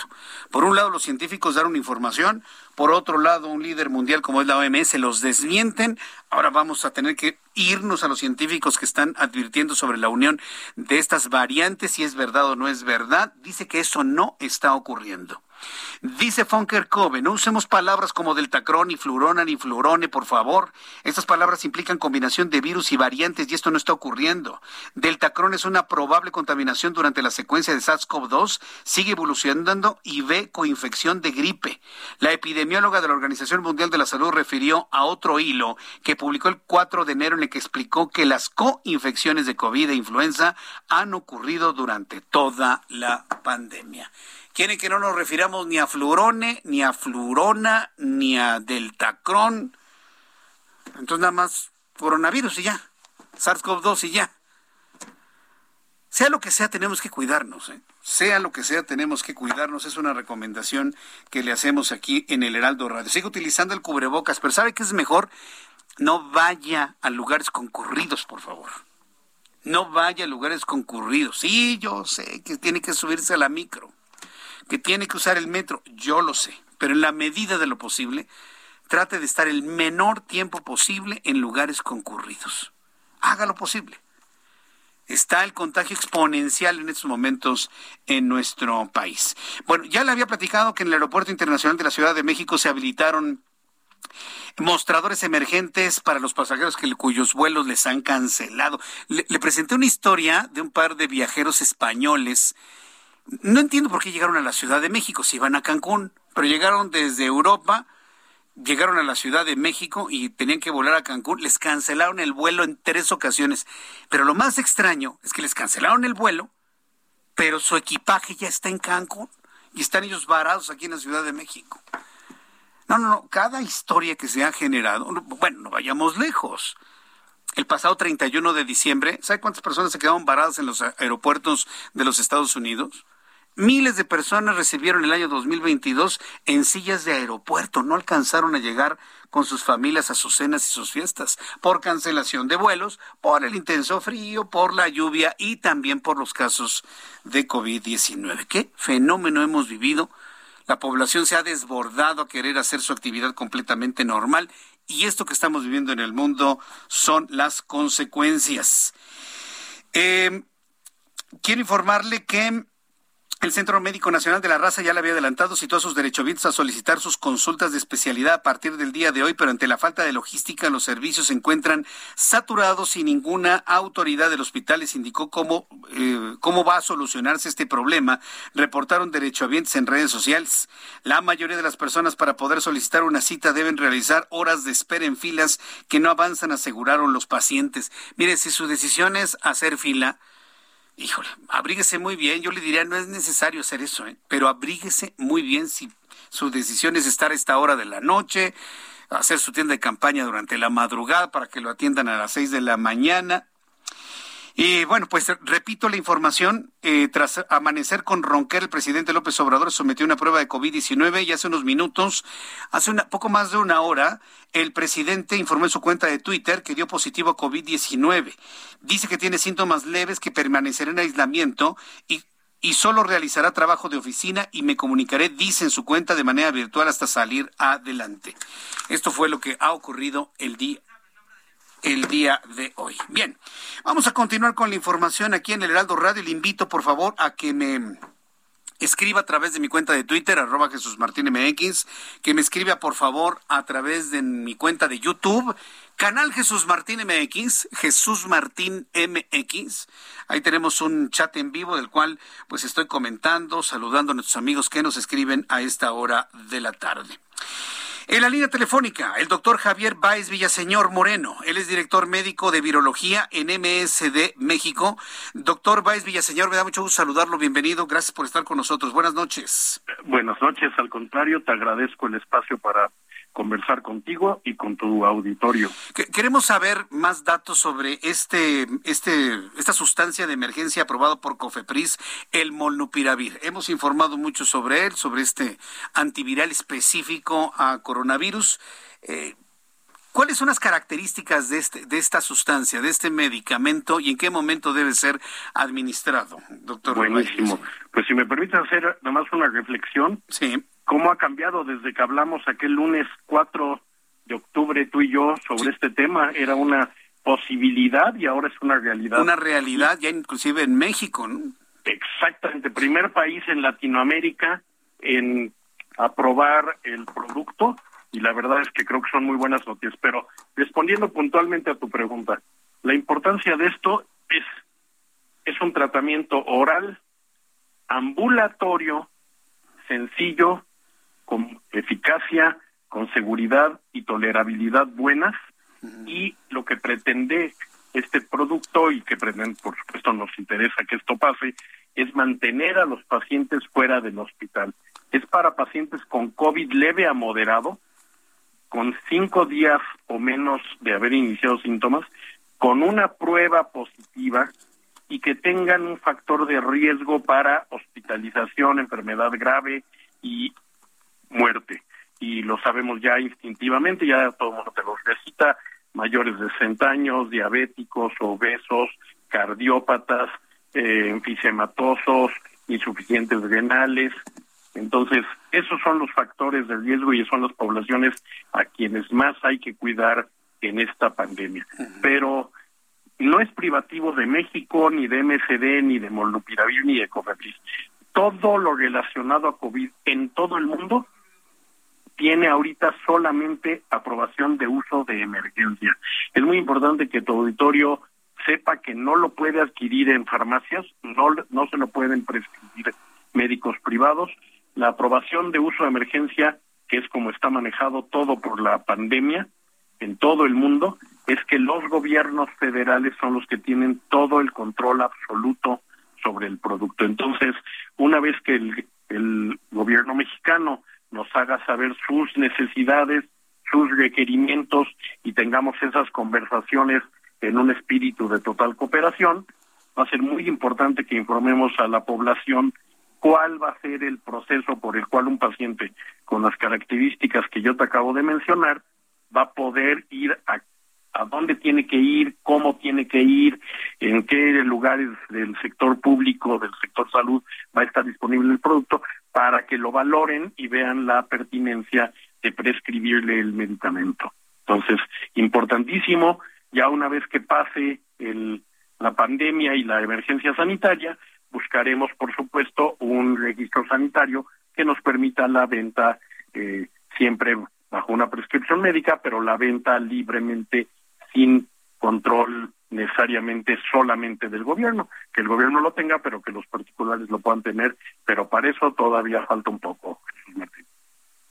Por un lado, los científicos dan una información, por otro lado, un líder mundial como es la OMS los desmienten. Ahora vamos a tener que irnos a los científicos que están advirtiendo sobre la unión de estas variantes, si es verdad o no es verdad. Dice que eso no está ocurriendo. Dice Fonker Cove, no usemos palabras como deltacrón, ni flurona, ni flurone, por favor. Estas palabras implican combinación de virus y variantes y esto no está ocurriendo. Deltacrón es una probable contaminación durante la secuencia de SARS-CoV-2, sigue evolucionando y ve coinfección de gripe. La epidemióloga de la Organización Mundial de la Salud refirió a otro hilo que publicó el 4 de enero en el que explicó que las coinfecciones de COVID e influenza han ocurrido durante toda la pandemia quieren que no nos refiramos ni a flurone, ni a flurona, ni a deltacrón. Entonces nada más coronavirus y ya, SARS-CoV-2 y ya. Sea lo que sea, tenemos que cuidarnos. ¿eh? Sea lo que sea, tenemos que cuidarnos. Es una recomendación que le hacemos aquí en el Heraldo Radio. Sigue utilizando el cubrebocas, pero ¿sabe qué es mejor? No vaya a lugares concurridos, por favor. No vaya a lugares concurridos. Sí, yo sé que tiene que subirse a la micro que tiene que usar el metro, yo lo sé, pero en la medida de lo posible, trate de estar el menor tiempo posible en lugares concurridos. Haga lo posible. Está el contagio exponencial en estos momentos en nuestro país. Bueno, ya le había platicado que en el Aeropuerto Internacional de la Ciudad de México se habilitaron mostradores emergentes para los pasajeros cuyos vuelos les han cancelado. Le, presenté una historia de un par de viajeros españoles no entiendo por qué llegaron a la Ciudad de México, si iban a Cancún, pero llegaron desde Europa, llegaron a la Ciudad de México y tenían que volar a Cancún, les cancelaron el vuelo en tres ocasiones. Pero lo más extraño es que les cancelaron el vuelo, pero su equipaje ya está en Cancún. y están ellos varados aquí en la Ciudad de México. No, no, no, cada historia que se ha generado, bueno, no vayamos lejos. El pasado 31 de diciembre, ¿sabe cuántas personas se quedaron varadas en los aeropuertos de los Estados Unidos? Miles de personas recibieron el año 2022 en sillas de aeropuerto, no alcanzaron a llegar con sus familias a sus cenas y sus fiestas por cancelación de vuelos, por el intenso frío, por la lluvia y también por los casos de COVID-19. ¿Qué fenómeno hemos vivido? La población se ha desbordado a querer hacer su actividad completamente normal y esto que estamos viviendo en el mundo son las consecuencias. Eh, quiero informarle que el Centro Médico Nacional de la Raza ya le había adelantado, citó a sus derechohabientes a solicitar sus consultas de especialidad a partir del día de hoy, pero ante la falta de logística los servicios se encuentran saturados y ninguna autoridad del hospital les indicó cómo, eh, cómo va a solucionarse este problema, reportaron derechohabientes en redes sociales. La mayoría de las personas para poder solicitar una cita deben realizar horas de espera en filas que no avanzan, aseguraron los pacientes. Mire, si su decisión es hacer fila, híjole, abríguese muy bien. Yo le diría, no es necesario hacer eso, ¿eh? pero abríguese muy bien si su decisión es estar a esta hora de la noche, hacer su tienda de campaña durante la madrugada para que lo atiendan a las seis de la mañana. Y bueno, pues repito la información. Eh, tras amanecer con ronquer, el presidente López Obrador sometió una prueba de COVID-19 y hace unos minutos, hace una, poco más de una hora, el presidente informó en su cuenta de Twitter que dio positivo a COVID-19. Dice que tiene síntomas leves, que permanecerá en aislamiento y y solo realizará trabajo de oficina y me comunicaré, dice en su cuenta, de manera virtual hasta salir adelante. Esto fue lo que ha ocurrido el día el día de hoy. Bien, vamos a continuar con la información aquí en el Heraldo Radio. Le invito, por favor, a que me escriba a través de mi cuenta de Twitter, arroba Jesús Martín MX, que me escriba, por favor, a través de mi cuenta de YouTube, canal Jesús Martín MX, Jesús Martín MX. Ahí tenemos un chat en vivo del cual pues estoy comentando, saludando a nuestros amigos que nos escriben a esta hora de la tarde. En la línea telefónica, el doctor Javier Báez Villaseñor Moreno. Él es director médico de virología en MSD México. Doctor Báez Villaseñor, me da mucho gusto saludarlo. Bienvenido. Gracias por estar con nosotros. Buenas noches. Buenas noches. Al contrario, te agradezco el espacio para conversar contigo y con tu auditorio. Queremos saber más datos sobre este, este, esta sustancia de emergencia aprobado por Cofepris, el molnupiravir. Hemos informado mucho sobre él, sobre este antiviral específico a coronavirus. Eh, ¿Cuáles son las características de, este, de esta sustancia, de este medicamento y en qué momento debe ser administrado, doctor? Buenísimo. Pues si me permite hacer nada más una reflexión. Sí cómo ha cambiado desde que hablamos aquel lunes 4 de octubre tú y yo sobre este tema. Era una posibilidad y ahora es una realidad. Una realidad ya inclusive en México, ¿no? Exactamente, primer país en Latinoamérica en aprobar el producto y la verdad es que creo que son muy buenas noticias. Pero respondiendo puntualmente a tu pregunta, la importancia de esto es, es un tratamiento oral, ambulatorio, sencillo, con eficacia, con seguridad y tolerabilidad buenas y lo que pretende este producto y que pretende, por supuesto nos interesa que esto pase es mantener a los pacientes fuera del hospital. Es para pacientes con COVID leve a moderado, con cinco días o menos de haber iniciado síntomas, con una prueba positiva y que tengan un factor de riesgo para hospitalización, enfermedad grave y muerte. Y lo sabemos ya instintivamente, ya todo el mundo te lo recita, mayores de 60 años, diabéticos, obesos, cardiópatas, eh, enfisematosos, insuficientes renales. Entonces, esos son los factores de riesgo y son las poblaciones a quienes más hay que cuidar en esta pandemia. Pero no es privativo de México, ni de MSD, ni de Molnupiravir, ni de Cofepris. Todo lo relacionado a COVID en todo el mundo tiene ahorita solamente aprobación de uso de emergencia. Es muy importante que tu auditorio sepa que no lo puede adquirir en farmacias, no, no se lo pueden prescribir médicos privados. La aprobación de uso de emergencia, que es como está manejado todo por la pandemia en todo el mundo, es que los gobiernos federales son los que tienen todo el control absoluto sobre el producto. Entonces, una vez que el, el gobierno mexicano nos haga saber sus necesidades, sus requerimientos y tengamos esas conversaciones en un espíritu de total cooperación, va a ser muy importante que informemos a la población cuál va a ser el proceso por el cual un paciente con las características que yo te acabo de mencionar va a poder ir a, a dónde tiene que ir, cómo tiene que ir, en qué lugares del sector público, del sector salud va a estar disponible el producto para que lo valoren y vean la pertinencia de prescribirle el medicamento. Entonces, importantísimo, ya una vez que pase el, la pandemia y la emergencia sanitaria, buscaremos, por supuesto, un registro sanitario que nos permita la venta eh, siempre bajo una prescripción médica, pero la venta libremente sin control necesariamente solamente del gobierno, que el gobierno lo tenga, pero que los particulares lo puedan tener, pero para eso todavía falta un poco, Martín.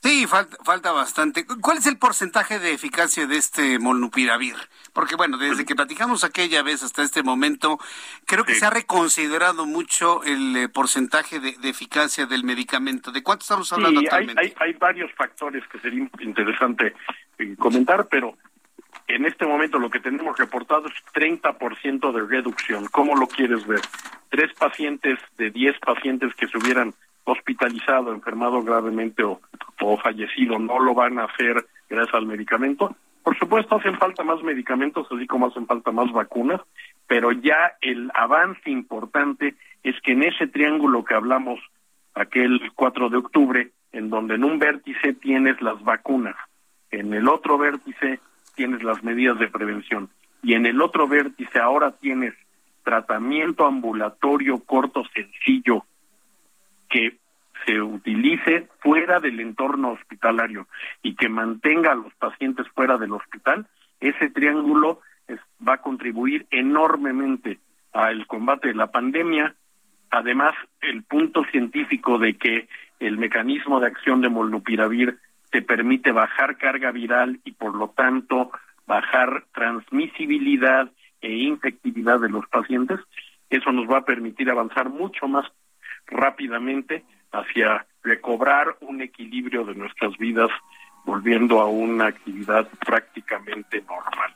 Sí, falta, falta bastante. ¿Cuál es el porcentaje de eficacia de este molnupiravir? Porque bueno, desde que platicamos aquella vez hasta este momento, creo que se ha reconsiderado mucho el eh, porcentaje de, eficacia del medicamento. ¿De cuánto estamos hablando sí, actualmente? Hay, hay, varios factores que sería interesante eh, comentar, pero en este momento lo que tenemos reportado es 30% de reducción. ¿Cómo lo quieres ver? Tres pacientes de diez pacientes que se hubieran hospitalizado, enfermado gravemente o, o fallecido no lo van a hacer gracias al medicamento. Por supuesto, hacen falta más medicamentos, así como hacen falta más vacunas, pero ya el avance importante es que en ese triángulo que hablamos aquel 4 de octubre, en donde en un vértice tienes las vacunas, en el otro vértice tienes las medidas de prevención y en el otro vértice ahora tienes tratamiento ambulatorio corto, sencillo, que se utilice fuera del entorno hospitalario y que mantenga a los pacientes fuera del hospital, ese triángulo va a contribuir enormemente al combate de la pandemia. Además, el punto científico de que el mecanismo de acción de molnupiravir te permite bajar carga viral y por lo tanto bajar transmisibilidad e infectividad de los pacientes, eso nos va a permitir avanzar mucho más rápidamente hacia recobrar un equilibrio de nuestras vidas, volviendo a una actividad prácticamente normal.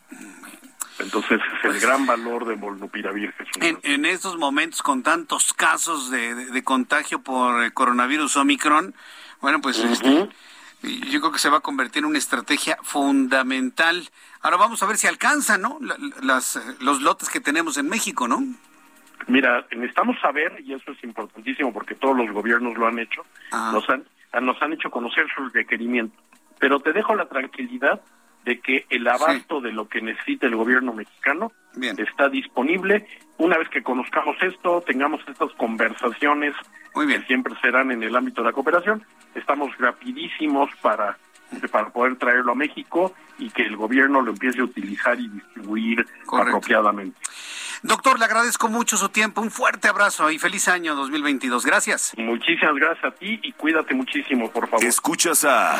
Entonces es el pues gran valor de Molnupiravir. En, en estos momentos con tantos casos de, contagio por el coronavirus Omicron, bueno, pues este, yo creo que se va a convertir en una estrategia fundamental. Ahora vamos a ver si alcanza, ¿no? Las, los lotes que tenemos en México, ¿no? Mira, necesitamos saber, y eso es importantísimo porque todos los gobiernos lo han hecho, ah. nos, han, nos han hecho conocer sus requerimientos. Pero te dejo la tranquilidad de que el abasto de lo que necesita el gobierno mexicano está disponible. Una vez que conozcamos esto, tengamos estas conversaciones que siempre serán en el ámbito de la cooperación, estamos rapidísimos para para poder traerlo a México y que el gobierno lo empiece a utilizar y distribuir apropiadamente. Doctor, le agradezco mucho su tiempo. Un fuerte abrazo y feliz año 2022. Gracias. Muchísimas gracias a ti y cuídate muchísimo, por favor. Escuchas a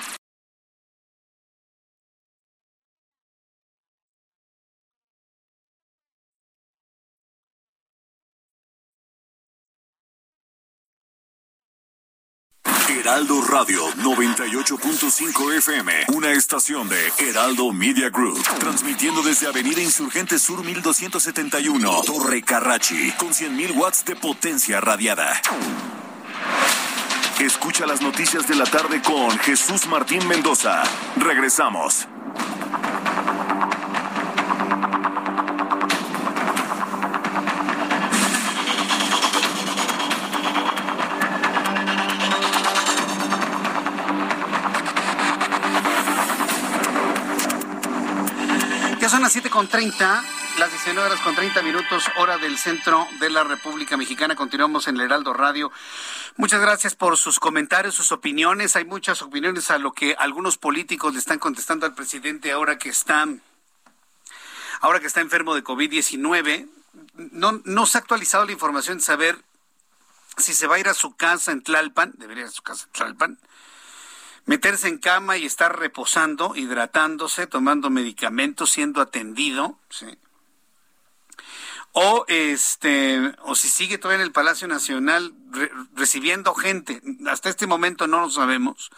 Heraldo Radio 98.5 FM, una estación de Heraldo Media Group, transmitiendo desde Avenida Insurgente Sur 1271, Torre Carrachi, con 100.000 watts de potencia radiada. Escucha las noticias de la tarde con Jesús Martín Mendoza. Regresamos. Con 30, las 19 horas con 30 minutos, hora del centro de la República Mexicana. Continuamos en el Heraldo Radio. Muchas gracias por sus comentarios, sus opiniones. Hay muchas opiniones a lo que algunos políticos le están contestando al presidente ahora que está, ahora que está enfermo de COVID-19. No, no se ha actualizado la información de saber si se va a ir a su casa en Tlalpan, debería ir a su casa en Tlalpan, meterse en cama y estar reposando, hidratándose, tomando medicamentos, siendo atendido, ¿sí? o este o si sigue todavía en el Palacio Nacional recibiendo gente. Hasta este momento no lo sabemos.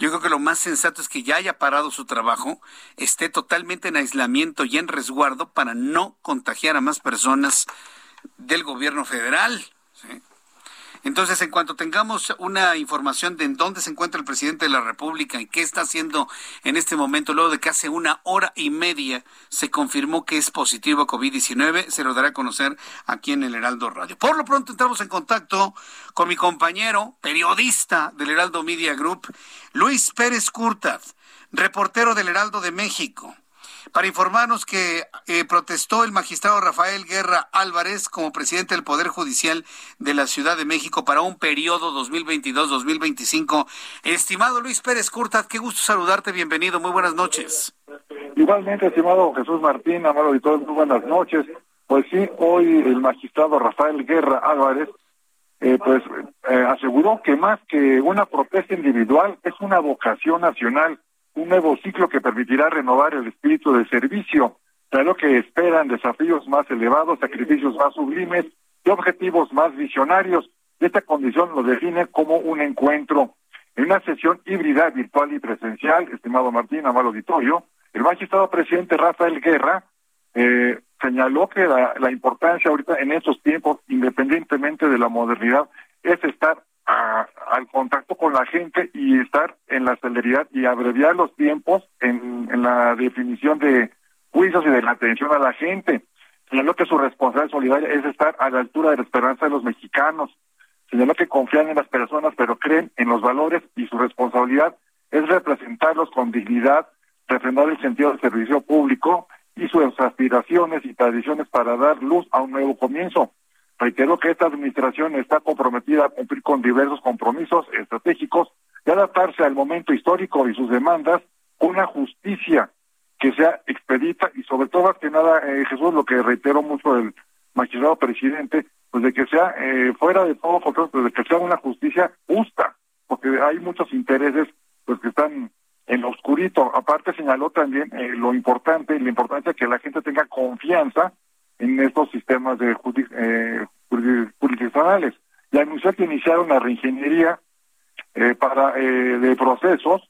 Yo creo que lo más sensato es que ya haya parado su trabajo, esté totalmente en aislamiento y en resguardo para no contagiar a más personas del gobierno federal. ¿sí? Entonces, en cuanto tengamos una información de en dónde se encuentra el presidente de la República y qué está haciendo en este momento, luego de que hace una hora y media se confirmó que es positivo a COVID-19, se lo dará a conocer aquí en el Heraldo Radio. Por lo pronto entramos en contacto con mi compañero, periodista del Heraldo Media Group, Luis Pérez Curtaz, reportero del Heraldo de México para informarnos que eh, protestó el magistrado Rafael Guerra Álvarez como presidente del Poder Judicial de la Ciudad de México para un periodo 2022-2025. Estimado Luis Pérez Curtat, qué gusto saludarte, bienvenido, muy buenas noches. Igualmente, estimado Jesús Martín, amado auditor, muy buenas noches. Pues sí, hoy el magistrado Rafael Guerra Álvarez eh, pues eh, aseguró que más que una protesta individual es una vocación nacional un nuevo ciclo que permitirá renovar el espíritu de servicio. Claro que esperan desafíos más elevados, sacrificios más sublimes y objetivos más visionarios. Esta condición lo define como un encuentro. En una sesión híbrida, virtual y presencial, estimado Martín, amado auditorio, el magistrado presidente Rafael Guerra eh, señaló que la, la importancia ahorita en estos tiempos, independientemente de la modernidad, es estar al contacto con la gente y estar en la celeridad y abreviar los tiempos en, en la definición de juicios y de la atención a la gente. Señaló que su responsabilidad solidaria es estar a la altura de la esperanza de los mexicanos. Señaló que confían en las personas, pero creen en los valores y su responsabilidad es representarlos con dignidad, refrendar el sentido del servicio público y sus aspiraciones y tradiciones para dar luz a un nuevo comienzo. Reitero que esta administración está comprometida a cumplir con diversos compromisos estratégicos y adaptarse al momento histórico y sus demandas una justicia que sea expedita y sobre todo más que nada eh, Jesús lo que reitero mucho del magistrado presidente pues de que sea eh, fuera de todo control pues de que sea una justicia justa porque hay muchos intereses pues que están en oscurito. Aparte señaló también eh, lo importante la importancia que la gente tenga confianza en estos sistemas de eh, jurisdiccionales. Y anunció que iniciaron la reingeniería eh, para eh, de procesos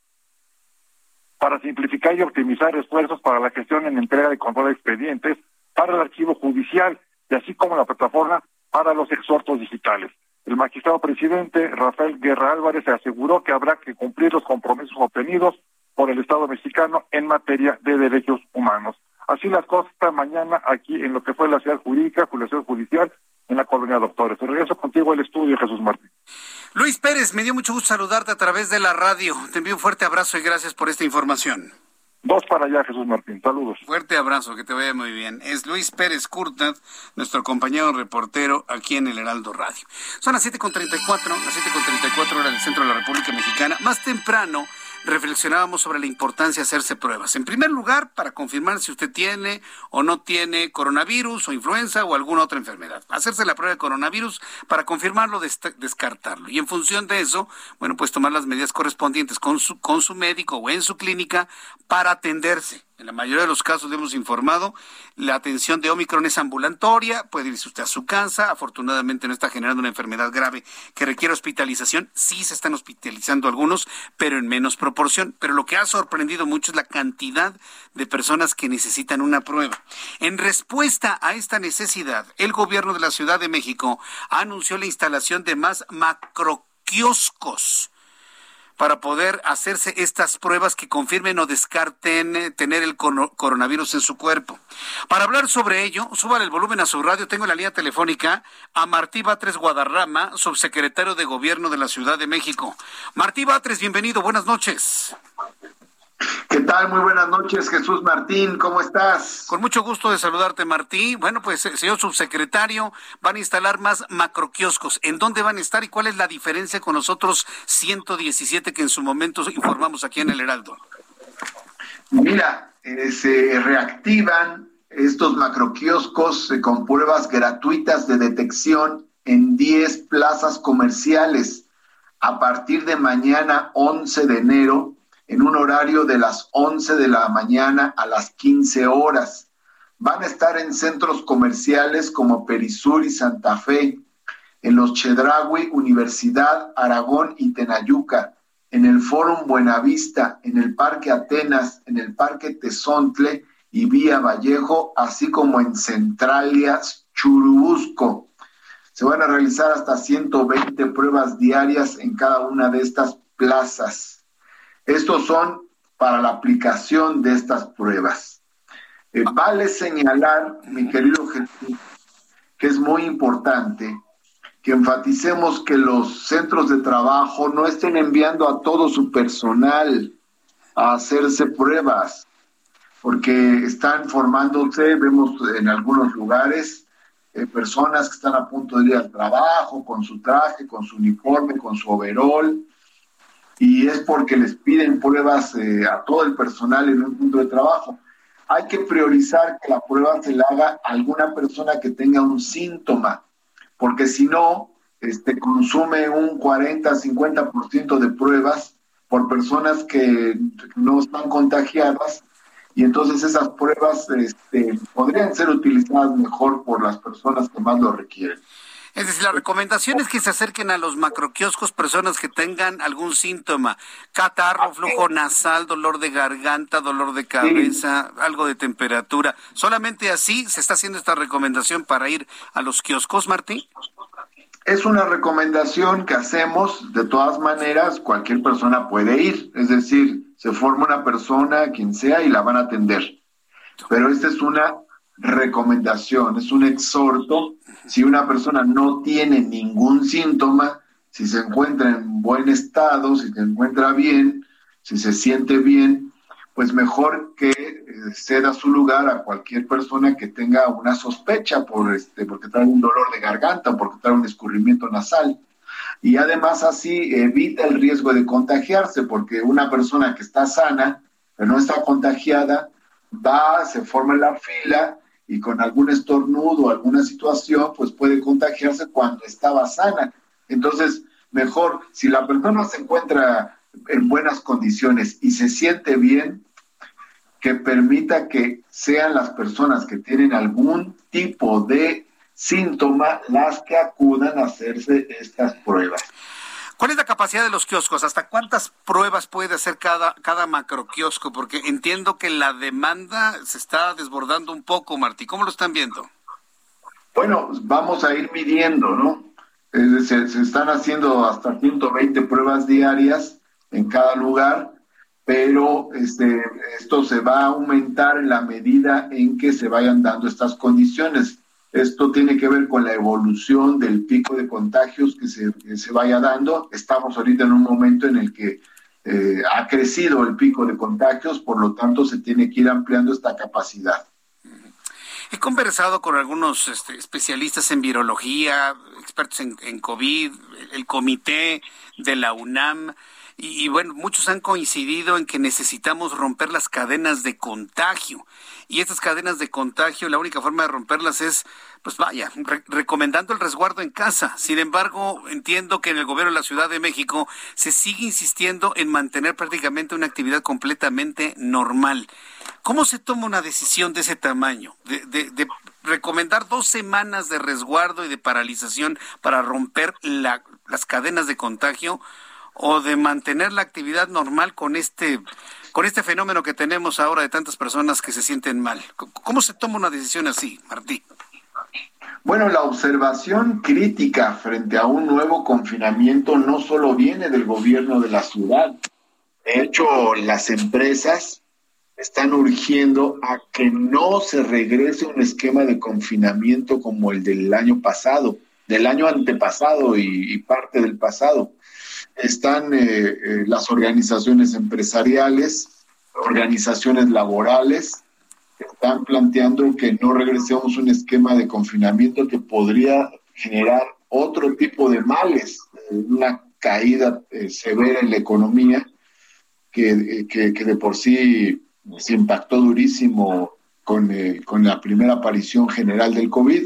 para simplificar y optimizar esfuerzos para la gestión en entrega de control de expedientes para el archivo judicial y así como la plataforma para los exhortos digitales. El magistrado presidente Rafael Guerra Álvarez aseguró que habrá que cumplir los compromisos obtenidos por el Estado mexicano en materia de derechos humanos. Así las cosas esta mañana aquí en lo que fue la ciudad jurídica, la ciudad judicial, en la colonia Doctores. Te regreso contigo al estudio, Jesús Martín. Luis Pérez, me dio mucho gusto saludarte a través de la radio. Te envío un fuerte abrazo y gracias por esta información. Dos para allá, Jesús Martín. Saludos. Fuerte abrazo, que te vaya muy bien. Es Luis Pérez Curtad, nuestro compañero reportero aquí en el Heraldo Radio. Son las 7.34, las 7.34 horas del centro de la República Mexicana. Más temprano reflexionábamos sobre la importancia de hacerse pruebas. En primer lugar, para confirmar si usted tiene o no tiene coronavirus o influenza o alguna otra enfermedad. Hacerse la prueba de coronavirus para confirmarlo, descartarlo. Y en función de eso, bueno, pues tomar las medidas correspondientes con su, con su médico o en su clínica para atenderse. En la mayoría de los casos le hemos informado, la atención de Omicron es ambulatoria, puede irse usted a su casa, afortunadamente no está generando una enfermedad grave que requiere hospitalización, sí se están hospitalizando algunos, pero en menos proporción. Pero lo que ha sorprendido mucho es la cantidad de personas que necesitan una prueba. En respuesta a esta necesidad, el gobierno de la Ciudad de México anunció la instalación de más macroquioscos para poder hacerse estas pruebas que confirmen o descarten eh, tener el coronavirus en su cuerpo. Para hablar sobre ello, súbale el volumen a su radio. Tengo en la línea telefónica a Martí Batres Guadarrama, subsecretario de Gobierno de la Ciudad de México. Martí Batres, bienvenido, buenas noches. ¿Qué tal? Muy buenas noches, Jesús Martín, ¿cómo estás? Con mucho gusto de saludarte, Martín. Bueno, pues, eh, señor subsecretario, van a instalar más macroquioscos. ¿En dónde van a estar y cuál es la diferencia con los otros 117 que en su momento informamos aquí en el Heraldo? Mira, eh, se reactivan estos macroquioscos eh, con pruebas gratuitas de detección en 10 plazas comerciales a partir de mañana 11 de enero en un horario de las 11 de la mañana a las 15 horas. Van a estar en centros comerciales como Perisur y Santa Fe, en los Chedraui, Universidad, Aragón y Tenayuca, en el Fórum Buenavista, en el Parque Atenas, en el Parque Tezontle y Vía Vallejo, así como en Centralia, Churubusco. Se van a realizar hasta 120 pruebas diarias en cada una de estas plazas. Estos son para la aplicación de estas pruebas. Eh, vale señalar, mi querido Jesús, que es muy importante que enfaticemos que los centros de trabajo no estén enviando a todo su personal a hacerse pruebas, porque están formándose, vemos en algunos lugares, eh, personas que están a punto de ir al trabajo con su traje, con su uniforme, con su overol, y es porque les piden pruebas eh, a todo el personal en un punto de trabajo. Hay que priorizar que la prueba se la haga a alguna persona que tenga un síntoma, porque si no, este, consume un 40-50% de pruebas por personas que no están contagiadas y entonces esas pruebas este, podrían ser utilizadas mejor por las personas que más lo requieren. Es decir, la recomendación es que se acerquen a los macroquioscos personas que tengan algún síntoma, catarro, flujo nasal, dolor de garganta, dolor de cabeza, algo de temperatura. ¿Solamente así se está haciendo esta recomendación para ir a los kioscos, Martín? Es una recomendación que hacemos, de todas maneras, cualquier persona puede ir, es decir, se forma una persona, quien sea, y la van a atender. Pero esta es una recomendación, es un exhorto. Si una persona no tiene ningún síntoma, si se encuentra en buen estado, si se encuentra bien, si se siente bien, pues mejor que eh, ceda su lugar a cualquier persona que tenga una sospecha por este, porque trae un dolor de garganta porque trae un escurrimiento nasal. Y además así evita el riesgo de contagiarse, porque una persona que está sana, pero no está contagiada, va, se forma en la fila y con algún estornudo alguna situación, pues puede contagiarse cuando estaba sana. Entonces, mejor, si la persona se encuentra en buenas condiciones y se siente bien, que permita que sean las personas que tienen algún tipo de síntoma las que acudan a hacerse estas pruebas. ¿Cuál es la capacidad de los kioscos? ¿Hasta cuántas pruebas puede hacer cada, cada macro kiosco? Porque entiendo que la demanda se está desbordando un poco, Martí. ¿Cómo lo están viendo? Bueno, vamos a ir midiendo, ¿no? se, se, están haciendo hasta 120 pruebas diarias en cada lugar, pero este, esto se va a aumentar en la medida en que se vayan dando estas condiciones. Esto tiene que ver con la evolución del pico de contagios que se, se vaya dando. Estamos ahorita en un momento en el que eh, ha crecido el pico de contagios, por lo tanto se tiene que ir ampliando esta capacidad. He conversado con algunos este, especialistas en virología, expertos en, en COVID, el comité de la UNAM. Y, bueno, muchos han coincidido en que necesitamos romper las cadenas de contagio. Y estas cadenas de contagio, la única forma de romperlas es, pues vaya, recomendando el resguardo en casa. Sin embargo, entiendo que en el gobierno de la Ciudad de México se sigue insistiendo en mantener prácticamente una actividad completamente normal. ¿Cómo se toma una decisión de ese tamaño? De, recomendar dos semanas de resguardo y de paralización para romper la, las cadenas de contagio o de mantener la actividad normal con este con este fenómeno que tenemos ahora de tantas personas que se sienten mal. ¿Cómo se toma una decisión así, Martí? Bueno, la observación crítica frente a un nuevo confinamiento no solo viene del gobierno de la ciudad. De hecho, las empresas están urgiendo a que no se regrese un esquema de confinamiento como el del año pasado, del año antepasado y, y parte del pasado están eh, eh, las organizaciones empresariales, organizaciones laborales, que están planteando que no regresemos a un esquema de confinamiento que podría generar otro tipo de males, eh, una caída severa en la economía que, que, de por sí se impactó durísimo con, con la primera aparición general del COVID.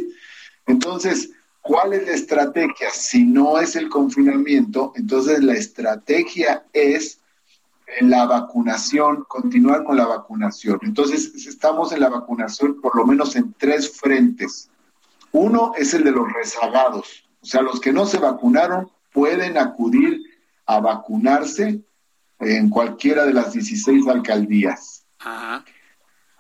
Entonces, ¿Cuál es la estrategia? Si no es el confinamiento, entonces la estrategia es la vacunación, continuar con la vacunación. Entonces, estamos en la vacunación por lo menos en tres frentes. Uno es el de los rezagados, o sea, los que no se vacunaron pueden acudir a vacunarse en cualquiera de las 16 alcaldías.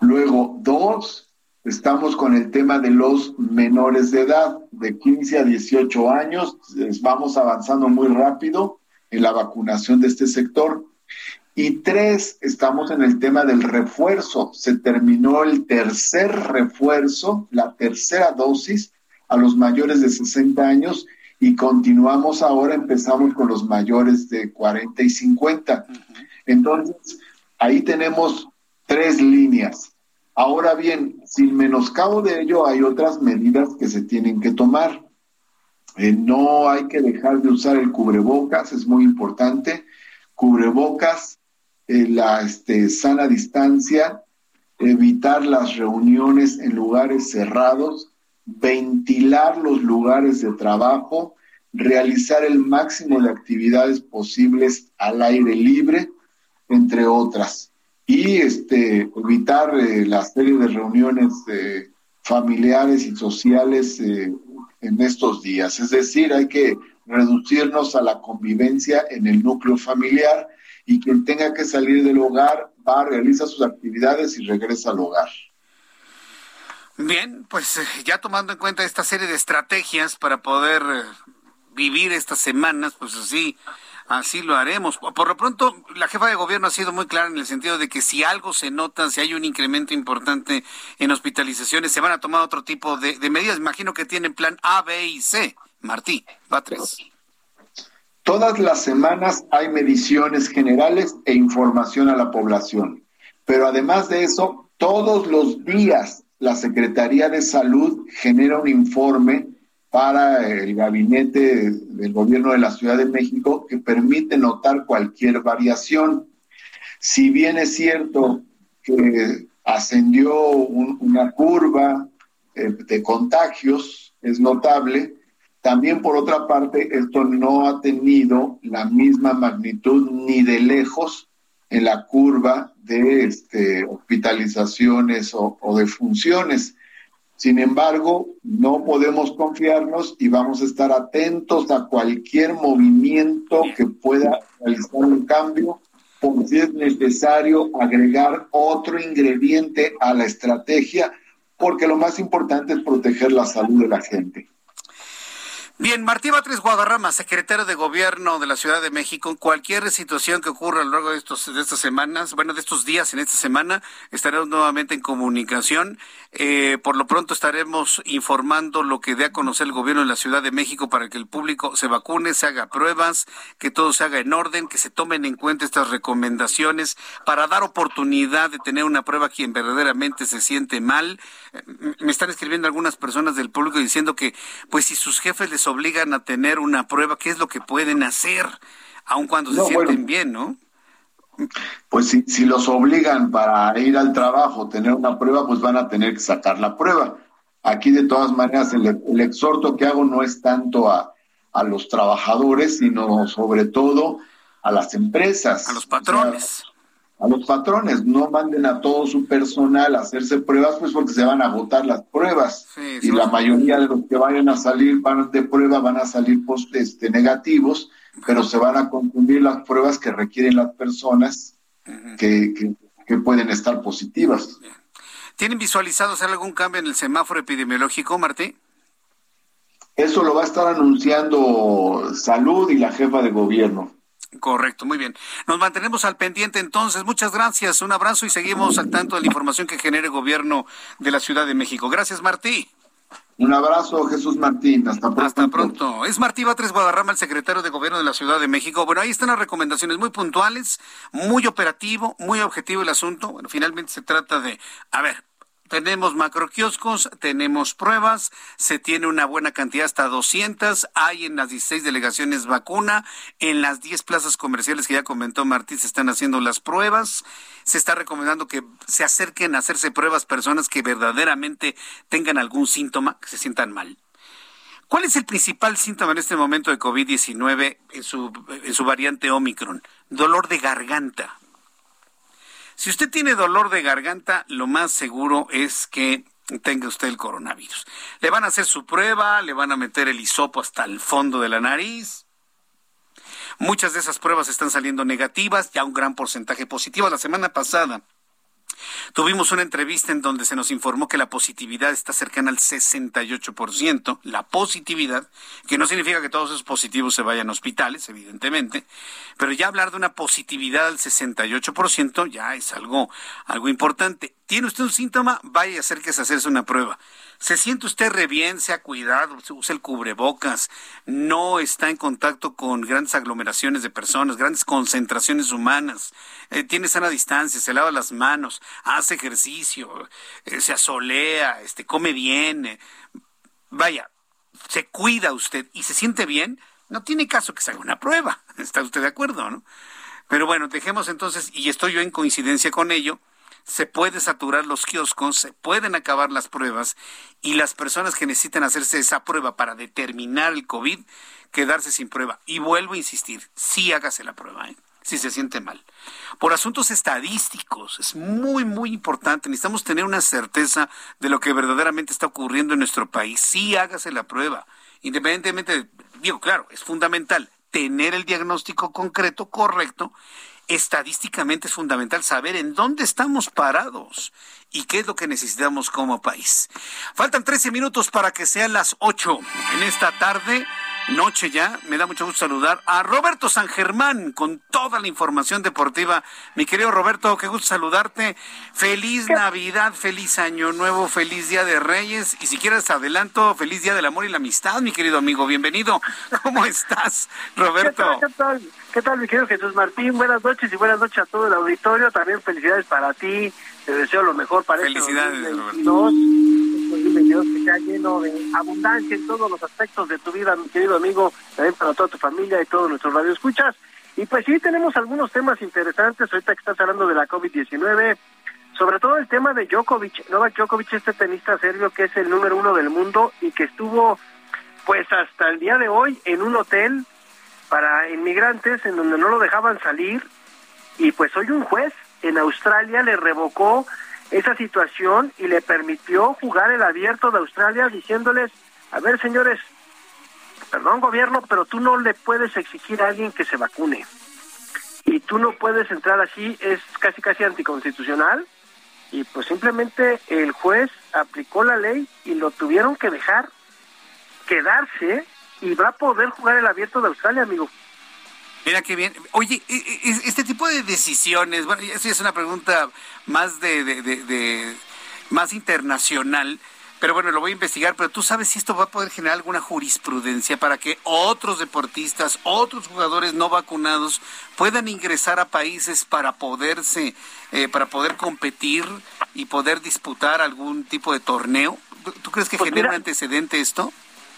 Luego, dos, estamos con el tema de los menores de edad, de 15 a 18 años. Vamos avanzando muy rápido en la vacunación de este sector. Y tres, estamos en el tema del refuerzo. Se terminó el tercer refuerzo, la tercera dosis a los mayores de 60 años y continuamos ahora, empezamos con los mayores de 40 y 50. Entonces, ahí tenemos tres líneas. Ahora bien, sin menoscabo de ello, hay otras medidas que se tienen que tomar. Eh, no hay que dejar de usar el cubrebocas, es muy importante. Cubrebocas, eh, la este, sana distancia, evitar las reuniones en lugares cerrados, ventilar los lugares de trabajo, realizar el máximo de actividades posibles al aire libre, entre otras. Y este, evitar eh, la serie de reuniones eh, familiares y sociales eh, en estos días. Es decir, hay que reducirnos a la convivencia en el núcleo familiar y quien tenga que salir del hogar va, realiza sus actividades y regresa al hogar. Bien, pues eh, ya tomando en cuenta esta serie de estrategias para poder vivir estas semanas, pues así, así lo haremos. Por lo pronto, la jefa de gobierno ha sido muy clara en el sentido de que si algo se nota, si hay un incremento importante en hospitalizaciones, se van a tomar otro tipo de, medidas. Imagino que tienen plan A, B y C. Martí, Batres. Todas las semanas hay mediciones generales e información a la población. Pero además de eso, todos los días la Secretaría de Salud genera un informe para el gabinete del gobierno de la Ciudad de México que permite notar cualquier variación. Si bien es cierto que ascendió una curva eh, de contagios, es notable, también por otra parte esto no ha tenido la misma magnitud ni de lejos en la curva de este, hospitalizaciones o, de funciones. Sin embargo, no podemos confiarnos y vamos a estar atentos a cualquier movimiento que pueda realizar un cambio, por si es necesario agregar otro ingrediente a la estrategia, porque lo más importante es proteger la salud de la gente. Bien, Martí Batres Guadarrama, secretario de Gobierno de la Ciudad de México, cualquier situación que ocurra a lo largo de, estos, de estas semanas, bueno, de estos días en esta semana, estaremos nuevamente en comunicación. Eh, por lo pronto estaremos informando lo que dé a conocer el Gobierno de la Ciudad de México para que el público se vacune, se haga pruebas, que todo se haga en orden, que se tomen en cuenta estas recomendaciones para dar oportunidad de tener una prueba a quien verdaderamente se siente mal. Eh, me están escribiendo algunas personas del público diciendo que, pues, si sus jefes les obligan a tener una prueba, ¿qué es lo que pueden hacer? Aun cuando se sienten bien, ¿no? Pues si, si los obligan para ir al trabajo, tener una prueba, pues van a tener que sacar la prueba. Aquí de todas maneras el, exhorto que hago no es tanto a, a, los trabajadores, sino sobre todo a las empresas. A los patrones a los patrones, no manden a todo su personal a hacerse pruebas, pues porque se van a agotar las pruebas. y la mayoría de los que vayan a salir van de prueba van a salir post, este, negativos, pero se van a confundir las pruebas que requieren las personas que, que, pueden estar positivas. ¿Tienen visualizado hacer algún cambio en el semáforo epidemiológico, Martí? Eso lo va a estar anunciando Salud y la jefa de gobierno. Correcto, muy bien. Nos mantenemos al pendiente entonces. Muchas gracias, un abrazo y seguimos al tanto de la información que genere el gobierno de la Ciudad de México. Gracias, Martí. Un abrazo, Jesús Martín. Hasta pronto. Hasta pronto. Es Martí Batres Guadarrama, el secretario de Gobierno de la Ciudad de México. Bueno, ahí están las recomendaciones muy puntuales, muy operativo, muy objetivo el asunto. Bueno, finalmente se trata de, a ver, tenemos macroquioscos, tenemos pruebas, se tiene una buena cantidad, hasta 200. Hay en las 16 delegaciones vacuna. En las 10 plazas comerciales que ya comentó Martí se están haciendo las pruebas. Se está recomendando que se acerquen a hacerse pruebas personas que verdaderamente tengan algún síntoma, que se sientan mal ¿Cuál es el principal síntoma en este momento de COVID-19 en su, en su variante Omicron? Dolor de garganta. Si usted tiene dolor de garganta, lo más seguro es que tenga usted el coronavirus. Le van a hacer su prueba, le van a meter el hisopo hasta el fondo de la nariz. Muchas de esas pruebas están saliendo negativas, ya un gran porcentaje positivo. La semana pasada Tuvimos una entrevista en donde se nos informó que la positividad está cercana al 68%, la positividad, que no significa que todos esos positivos se vayan a hospitales, evidentemente, pero ya hablar de una positividad al 68% ya es algo, algo importante. ¿Tiene usted un síntoma? Vaya a hacer que se hacerse una prueba. ¿Se siente usted re bien? Se ha cuidado, usa el cubrebocas, no está en contacto con grandes aglomeraciones de personas, grandes concentraciones humanas, eh, tiene sana distancia, se lava las manos, hace ejercicio, eh, se asolea, este, come bien. Eh, vaya, se cuida usted y se siente bien, no tiene caso que se haga una prueba. ¿Está usted de acuerdo, no? Pero bueno, dejemos entonces, y estoy yo en coincidencia con ello, se puede saturar los kioscos, se pueden acabar las pruebas y las personas que necesitan hacerse esa prueba para determinar el COVID, quedarse sin prueba. Y vuelvo a insistir, sí hágase la prueba, ¿eh? si se siente mal. Por asuntos estadísticos, es muy, muy importante. Necesitamos tener una certeza de lo que verdaderamente está ocurriendo en nuestro país. Sí hágase la prueba. Independientemente, digo, claro, es fundamental tener el diagnóstico concreto, correcto, estadísticamente es fundamental saber en dónde estamos parados y qué es lo que necesitamos como país. Faltan 13 minutos para que sean las 8 en esta tarde noche ya. Me da mucho gusto saludar a Roberto San Germán con toda la información deportiva. Mi querido Roberto, qué gusto saludarte. Feliz Navidad, feliz Año Nuevo, feliz Día de Reyes y si quieres adelanto, feliz Día del Amor y la Amistad, mi querido amigo. Bienvenido. ¿Cómo estás, Roberto? ¿Qué tal, qué tal? mi querido Jesús Martín? Buenas noches y buenas noches a todo el auditorio. También felicidades para ti. Te deseo lo mejor para este Felicidades, este Roberto que sea lleno de abundancia en todos los aspectos de tu vida, mi querido amigo, también para toda tu familia y todos nuestros radioescuchas. Y pues sí, tenemos algunos temas interesantes. Ahorita que estás hablando de la COVID-19, sobre todo el tema de Djokovic, Novak Djokovic, este tenista serbio que es el número uno del mundo y que estuvo pues hasta el día de hoy en un hotel para inmigrantes en donde no lo dejaban salir. Y pues hoy un juez en Australia le revocó esa situación y le permitió jugar el abierto de Australia diciéndoles, a ver señores, perdón gobierno, pero tú no le puedes exigir a alguien que se vacune. Y tú no puedes entrar así, es casi casi anticonstitucional. Y pues simplemente el juez aplicó la ley y lo tuvieron que dejar quedarse y va a poder jugar el abierto de Australia, amigo. Mira qué bien. Oye, e, e, este tipo de decisiones, bueno, eso es una pregunta más de, de, más internacional. Pero bueno, lo voy a investigar, pero tú sabes si esto va a poder generar alguna jurisprudencia para que otros deportistas, otros jugadores no vacunados puedan ingresar a países para poderse, eh, para poder competir y poder disputar algún tipo de torneo. ¿Tú crees que pues genera un antecedente esto?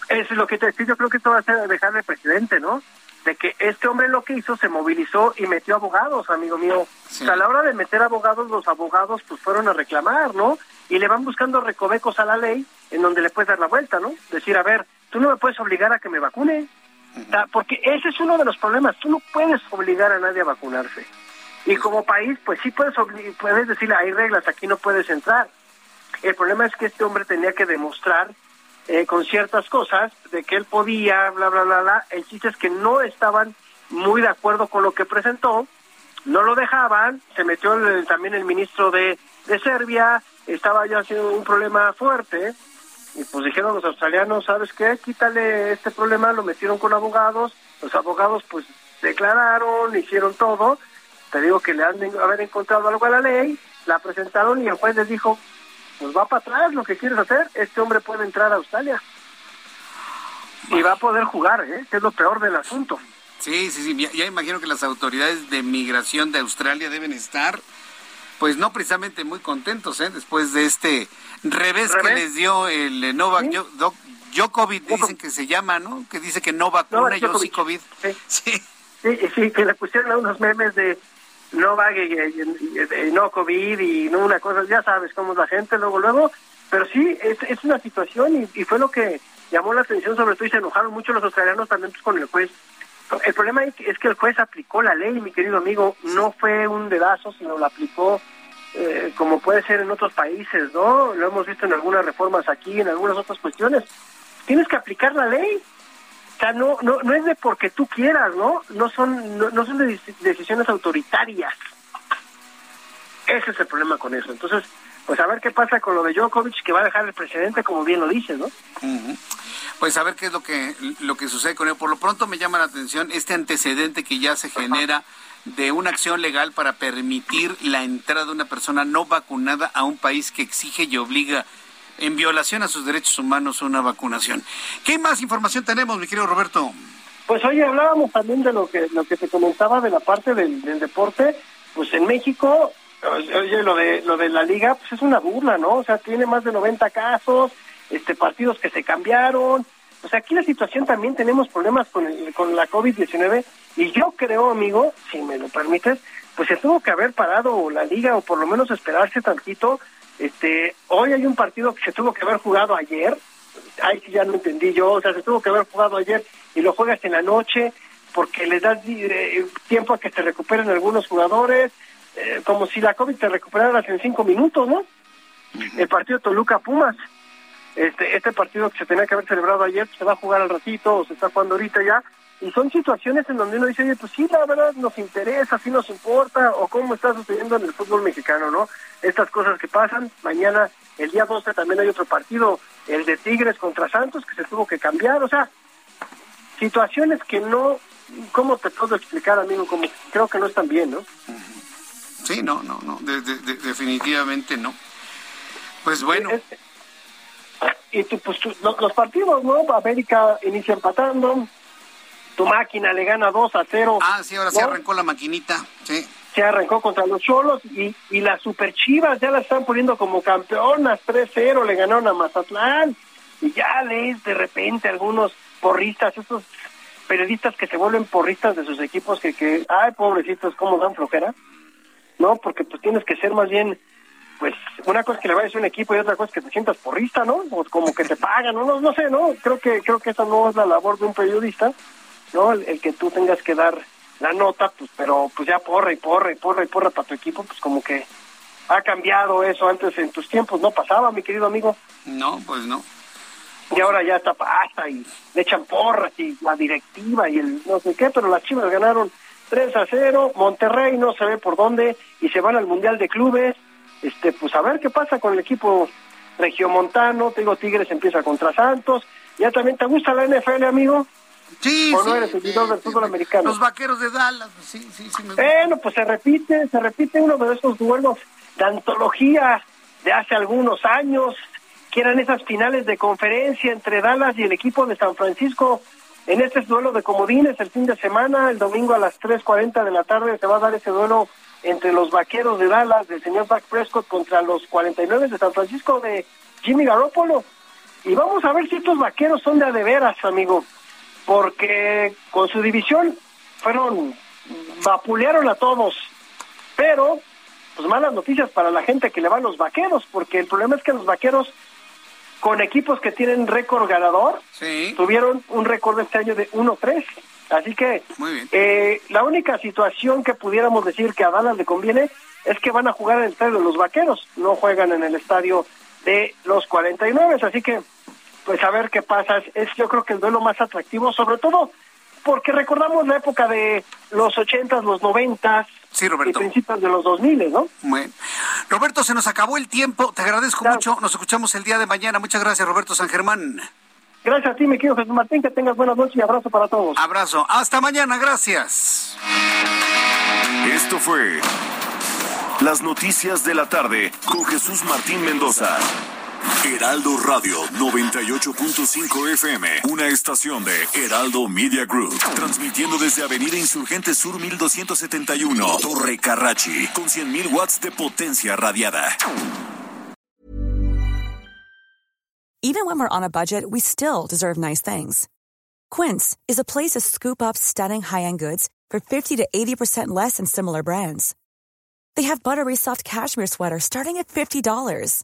Es lo que te yo creo que esto va a ser dejar de presidente, ¿no? De que este hombre lo que hizo se movilizó y metió abogados, amigo mío. a la hora de meter abogados, los abogados pues fueron a reclamar, ¿no? Y le van buscando recovecos a la ley en donde le puedes dar la vuelta, ¿no? Decir, a ver, tú no me puedes obligar a que me vacune. Porque ese es uno de los problemas, tú no puedes obligar a nadie a vacunarse. Y como país, pues sí puedes, puedes decirle, hay reglas, aquí no puedes entrar. El problema es que este hombre tenía que demostrar eh, con ciertas cosas de que él podía, bla, bla, bla, bla. El chiste es que no estaban muy de acuerdo con lo que presentó, no lo dejaban, se metió también el ministro de, de Serbia, estaba ya haciendo un problema fuerte, y pues dijeron los australianos, ¿sabes qué? Quítale este problema, lo metieron con abogados, los abogados pues declararon, hicieron todo, te digo que le han de haber encontrado algo a la ley, la presentaron y el juez les dijo, pues va para atrás lo que quieres hacer, este hombre puede entrar a Australia. Y va a poder jugar, ¿eh? que es lo peor del asunto. Sí, sí, sí, ya, imagino que las autoridades de migración de Australia deben estar, pues no precisamente muy contentos, ¿eh? Después de este revés, que les dio el eh, Novak Djokovic, dicen que se llama, ¿no? Que dice que no vacuna, yo sí COVID. Sí. sí. sí, que le pusieron unos memes de no va y, no COVID y no una cosa, ya sabes cómo es la gente luego, luego, pero sí, es, es una situación y, fue lo que llamó la atención sobre todo y se enojaron mucho los australianos también pues, con el juez. El problema es que el juez aplicó la ley, mi querido amigo, no fue un dedazo, sino la aplicó eh, como puede ser en otros países, ¿no? Lo hemos visto en algunas reformas aquí, en algunas otras cuestiones. Tienes que aplicar la ley. O sea, no, no, no es de porque tú quieras, ¿no? No son, no, no son de decisiones autoritarias. Ese es el problema con eso. Entonces, pues a ver qué pasa con lo de Djokovic, que va a dejar el presidente, como bien lo dices, ¿no? Pues a ver qué es lo que, lo que sucede con él. Por lo pronto me llama la atención este antecedente que ya se genera de una acción legal para permitir la entrada de una persona no vacunada a un país que exige y obliga en violación a sus derechos humanos una vacunación. ¿Qué más información tenemos, mi querido Roberto? Pues hoy hablábamos también de lo que lo que se comentaba de la parte del, del deporte. Pues en México Oye, lo de, lo de la liga, pues es una burla, ¿no? O sea, tiene más de 90 casos, este, partidos que se cambiaron. O sea, aquí la situación también tenemos problemas con, el, con la COVID-19 y yo creo, amigo, si me lo permites, pues se tuvo que haber parado la liga o por lo menos esperarse tantito. Este, hoy hay un partido que se tuvo que haber jugado ayer, ay, sí ya no entendí yo, o sea, se tuvo que haber jugado ayer y lo juegas en la noche porque le das eh, tiempo a que se recuperen algunos jugadores, eh, como si la COVID te recuperaras en cinco minutos, ¿no? El partido Toluca-Pumas, este, este partido que se tenía que haber celebrado ayer, se va a jugar al ratito, o se está jugando ahorita ya, y son situaciones en donde uno dice, oye, pues sí, la verdad nos interesa, sí nos importa, o cómo está sucediendo en el fútbol mexicano, ¿no? Estas cosas que pasan, mañana, el día 12 también hay otro partido, el de Tigres contra Santos, que se tuvo que cambiar, o sea, situaciones que no, ¿cómo te puedo explicar, amigo? Como creo que no están bien, ¿no? Sí, no, no, no, definitivamente no. Pues bueno. Y tú, pues, los, partidos, ¿no? América inicia empatando, tu máquina le gana 2 a 0. Ah, sí, ahora se arrancó la maquinita, sí. Se arrancó contra los Cholos y, y las Super Chivas ya la están poniendo como campeonas, 3-0, le ganaron a Mazatlán. Y ya lees de repente algunos porristas, estos periodistas que se vuelven porristas de sus equipos que, que ay, pobrecitos, cómo dan flojera. ¿no? Porque pues tienes que ser más bien, pues una cosa es que le vayas a un equipo y otra cosa es que te sientas porrista, ¿no? O como que te pagan, ¿no? No, sé, ¿no? Creo que creo que esa no es la labor de un periodista, ¿no? El, que tú tengas que dar la nota, pues, pero pues ya porra y porra y porra y porra para tu equipo, pues como que ha cambiado eso antes en tus tiempos, no pasaba, mi querido amigo. No, pues no. Y ahora ya está pasa y le echan porras y la directiva y el no sé qué, pero las chivas ganaron 3 a 0, Monterrey no se ve por dónde y se van al Mundial de Clubes. Este, pues a ver qué pasa con el equipo regiomontano, te digo Tigres empieza contra Santos. ¿Ya también te gusta la NFL, amigo? Sí, ¿O no eres seguidor del fútbol americano? Los vaqueros de Dallas, sí, sí, sí. Me bueno, pues se repite, se repite uno de esos duelos de antología de hace algunos años, que eran esas finales de conferencia entre Dallas y el equipo de San Francisco en este duelo de comodines el fin de semana, el domingo a las 3.40 de la tarde se va a dar ese duelo entre los vaqueros de Dallas del señor Dak Prescott contra los 49 de San Francisco de Jimmy Garoppolo. Y vamos a ver si estos vaqueros son de a de veras, amigo, porque con su división fueron, vapulearon a todos, pero pues malas noticias para la gente que le va a los vaqueros, porque el problema es que los vaqueros con equipos que tienen récord ganador, tuvieron un récord este año de 1-3. Así que eh, la única situación que pudiéramos decir que a Dallas le conviene es que van a jugar en el estadio de los Vaqueros, no juegan en el estadio de los 49. Así que, pues a ver qué pasa. Es yo creo que el duelo más atractivo, sobre todo porque recordamos la época de los 80, los 90, Sí, Roberto. Y principios de los 2000, ¿no? Bueno. Roberto, se nos acabó el tiempo. Te agradezco mucho. Nos escuchamos el día de mañana. Muchas gracias, Roberto San Germán. Gracias a ti, mi querido Jesús Martín. Que tengas buenas noches y abrazo para todos. Abrazo. Hasta mañana. Gracias. Esto fue Las Noticias de la Tarde con Jesús Martín Mendoza. Heraldo Radio 98.5 FM, una estación de Heraldo Media Group, transmitiendo desde Avenida Insurgente Sur 1271, Torre Carrachi, con 100.000 watts de potencia radiada. Even when we're on a budget, we still deserve nice things. Quince is a place to scoop up stunning high-end goods for 50 to 80% less than similar brands. They have buttery soft cashmere sweaters starting at $50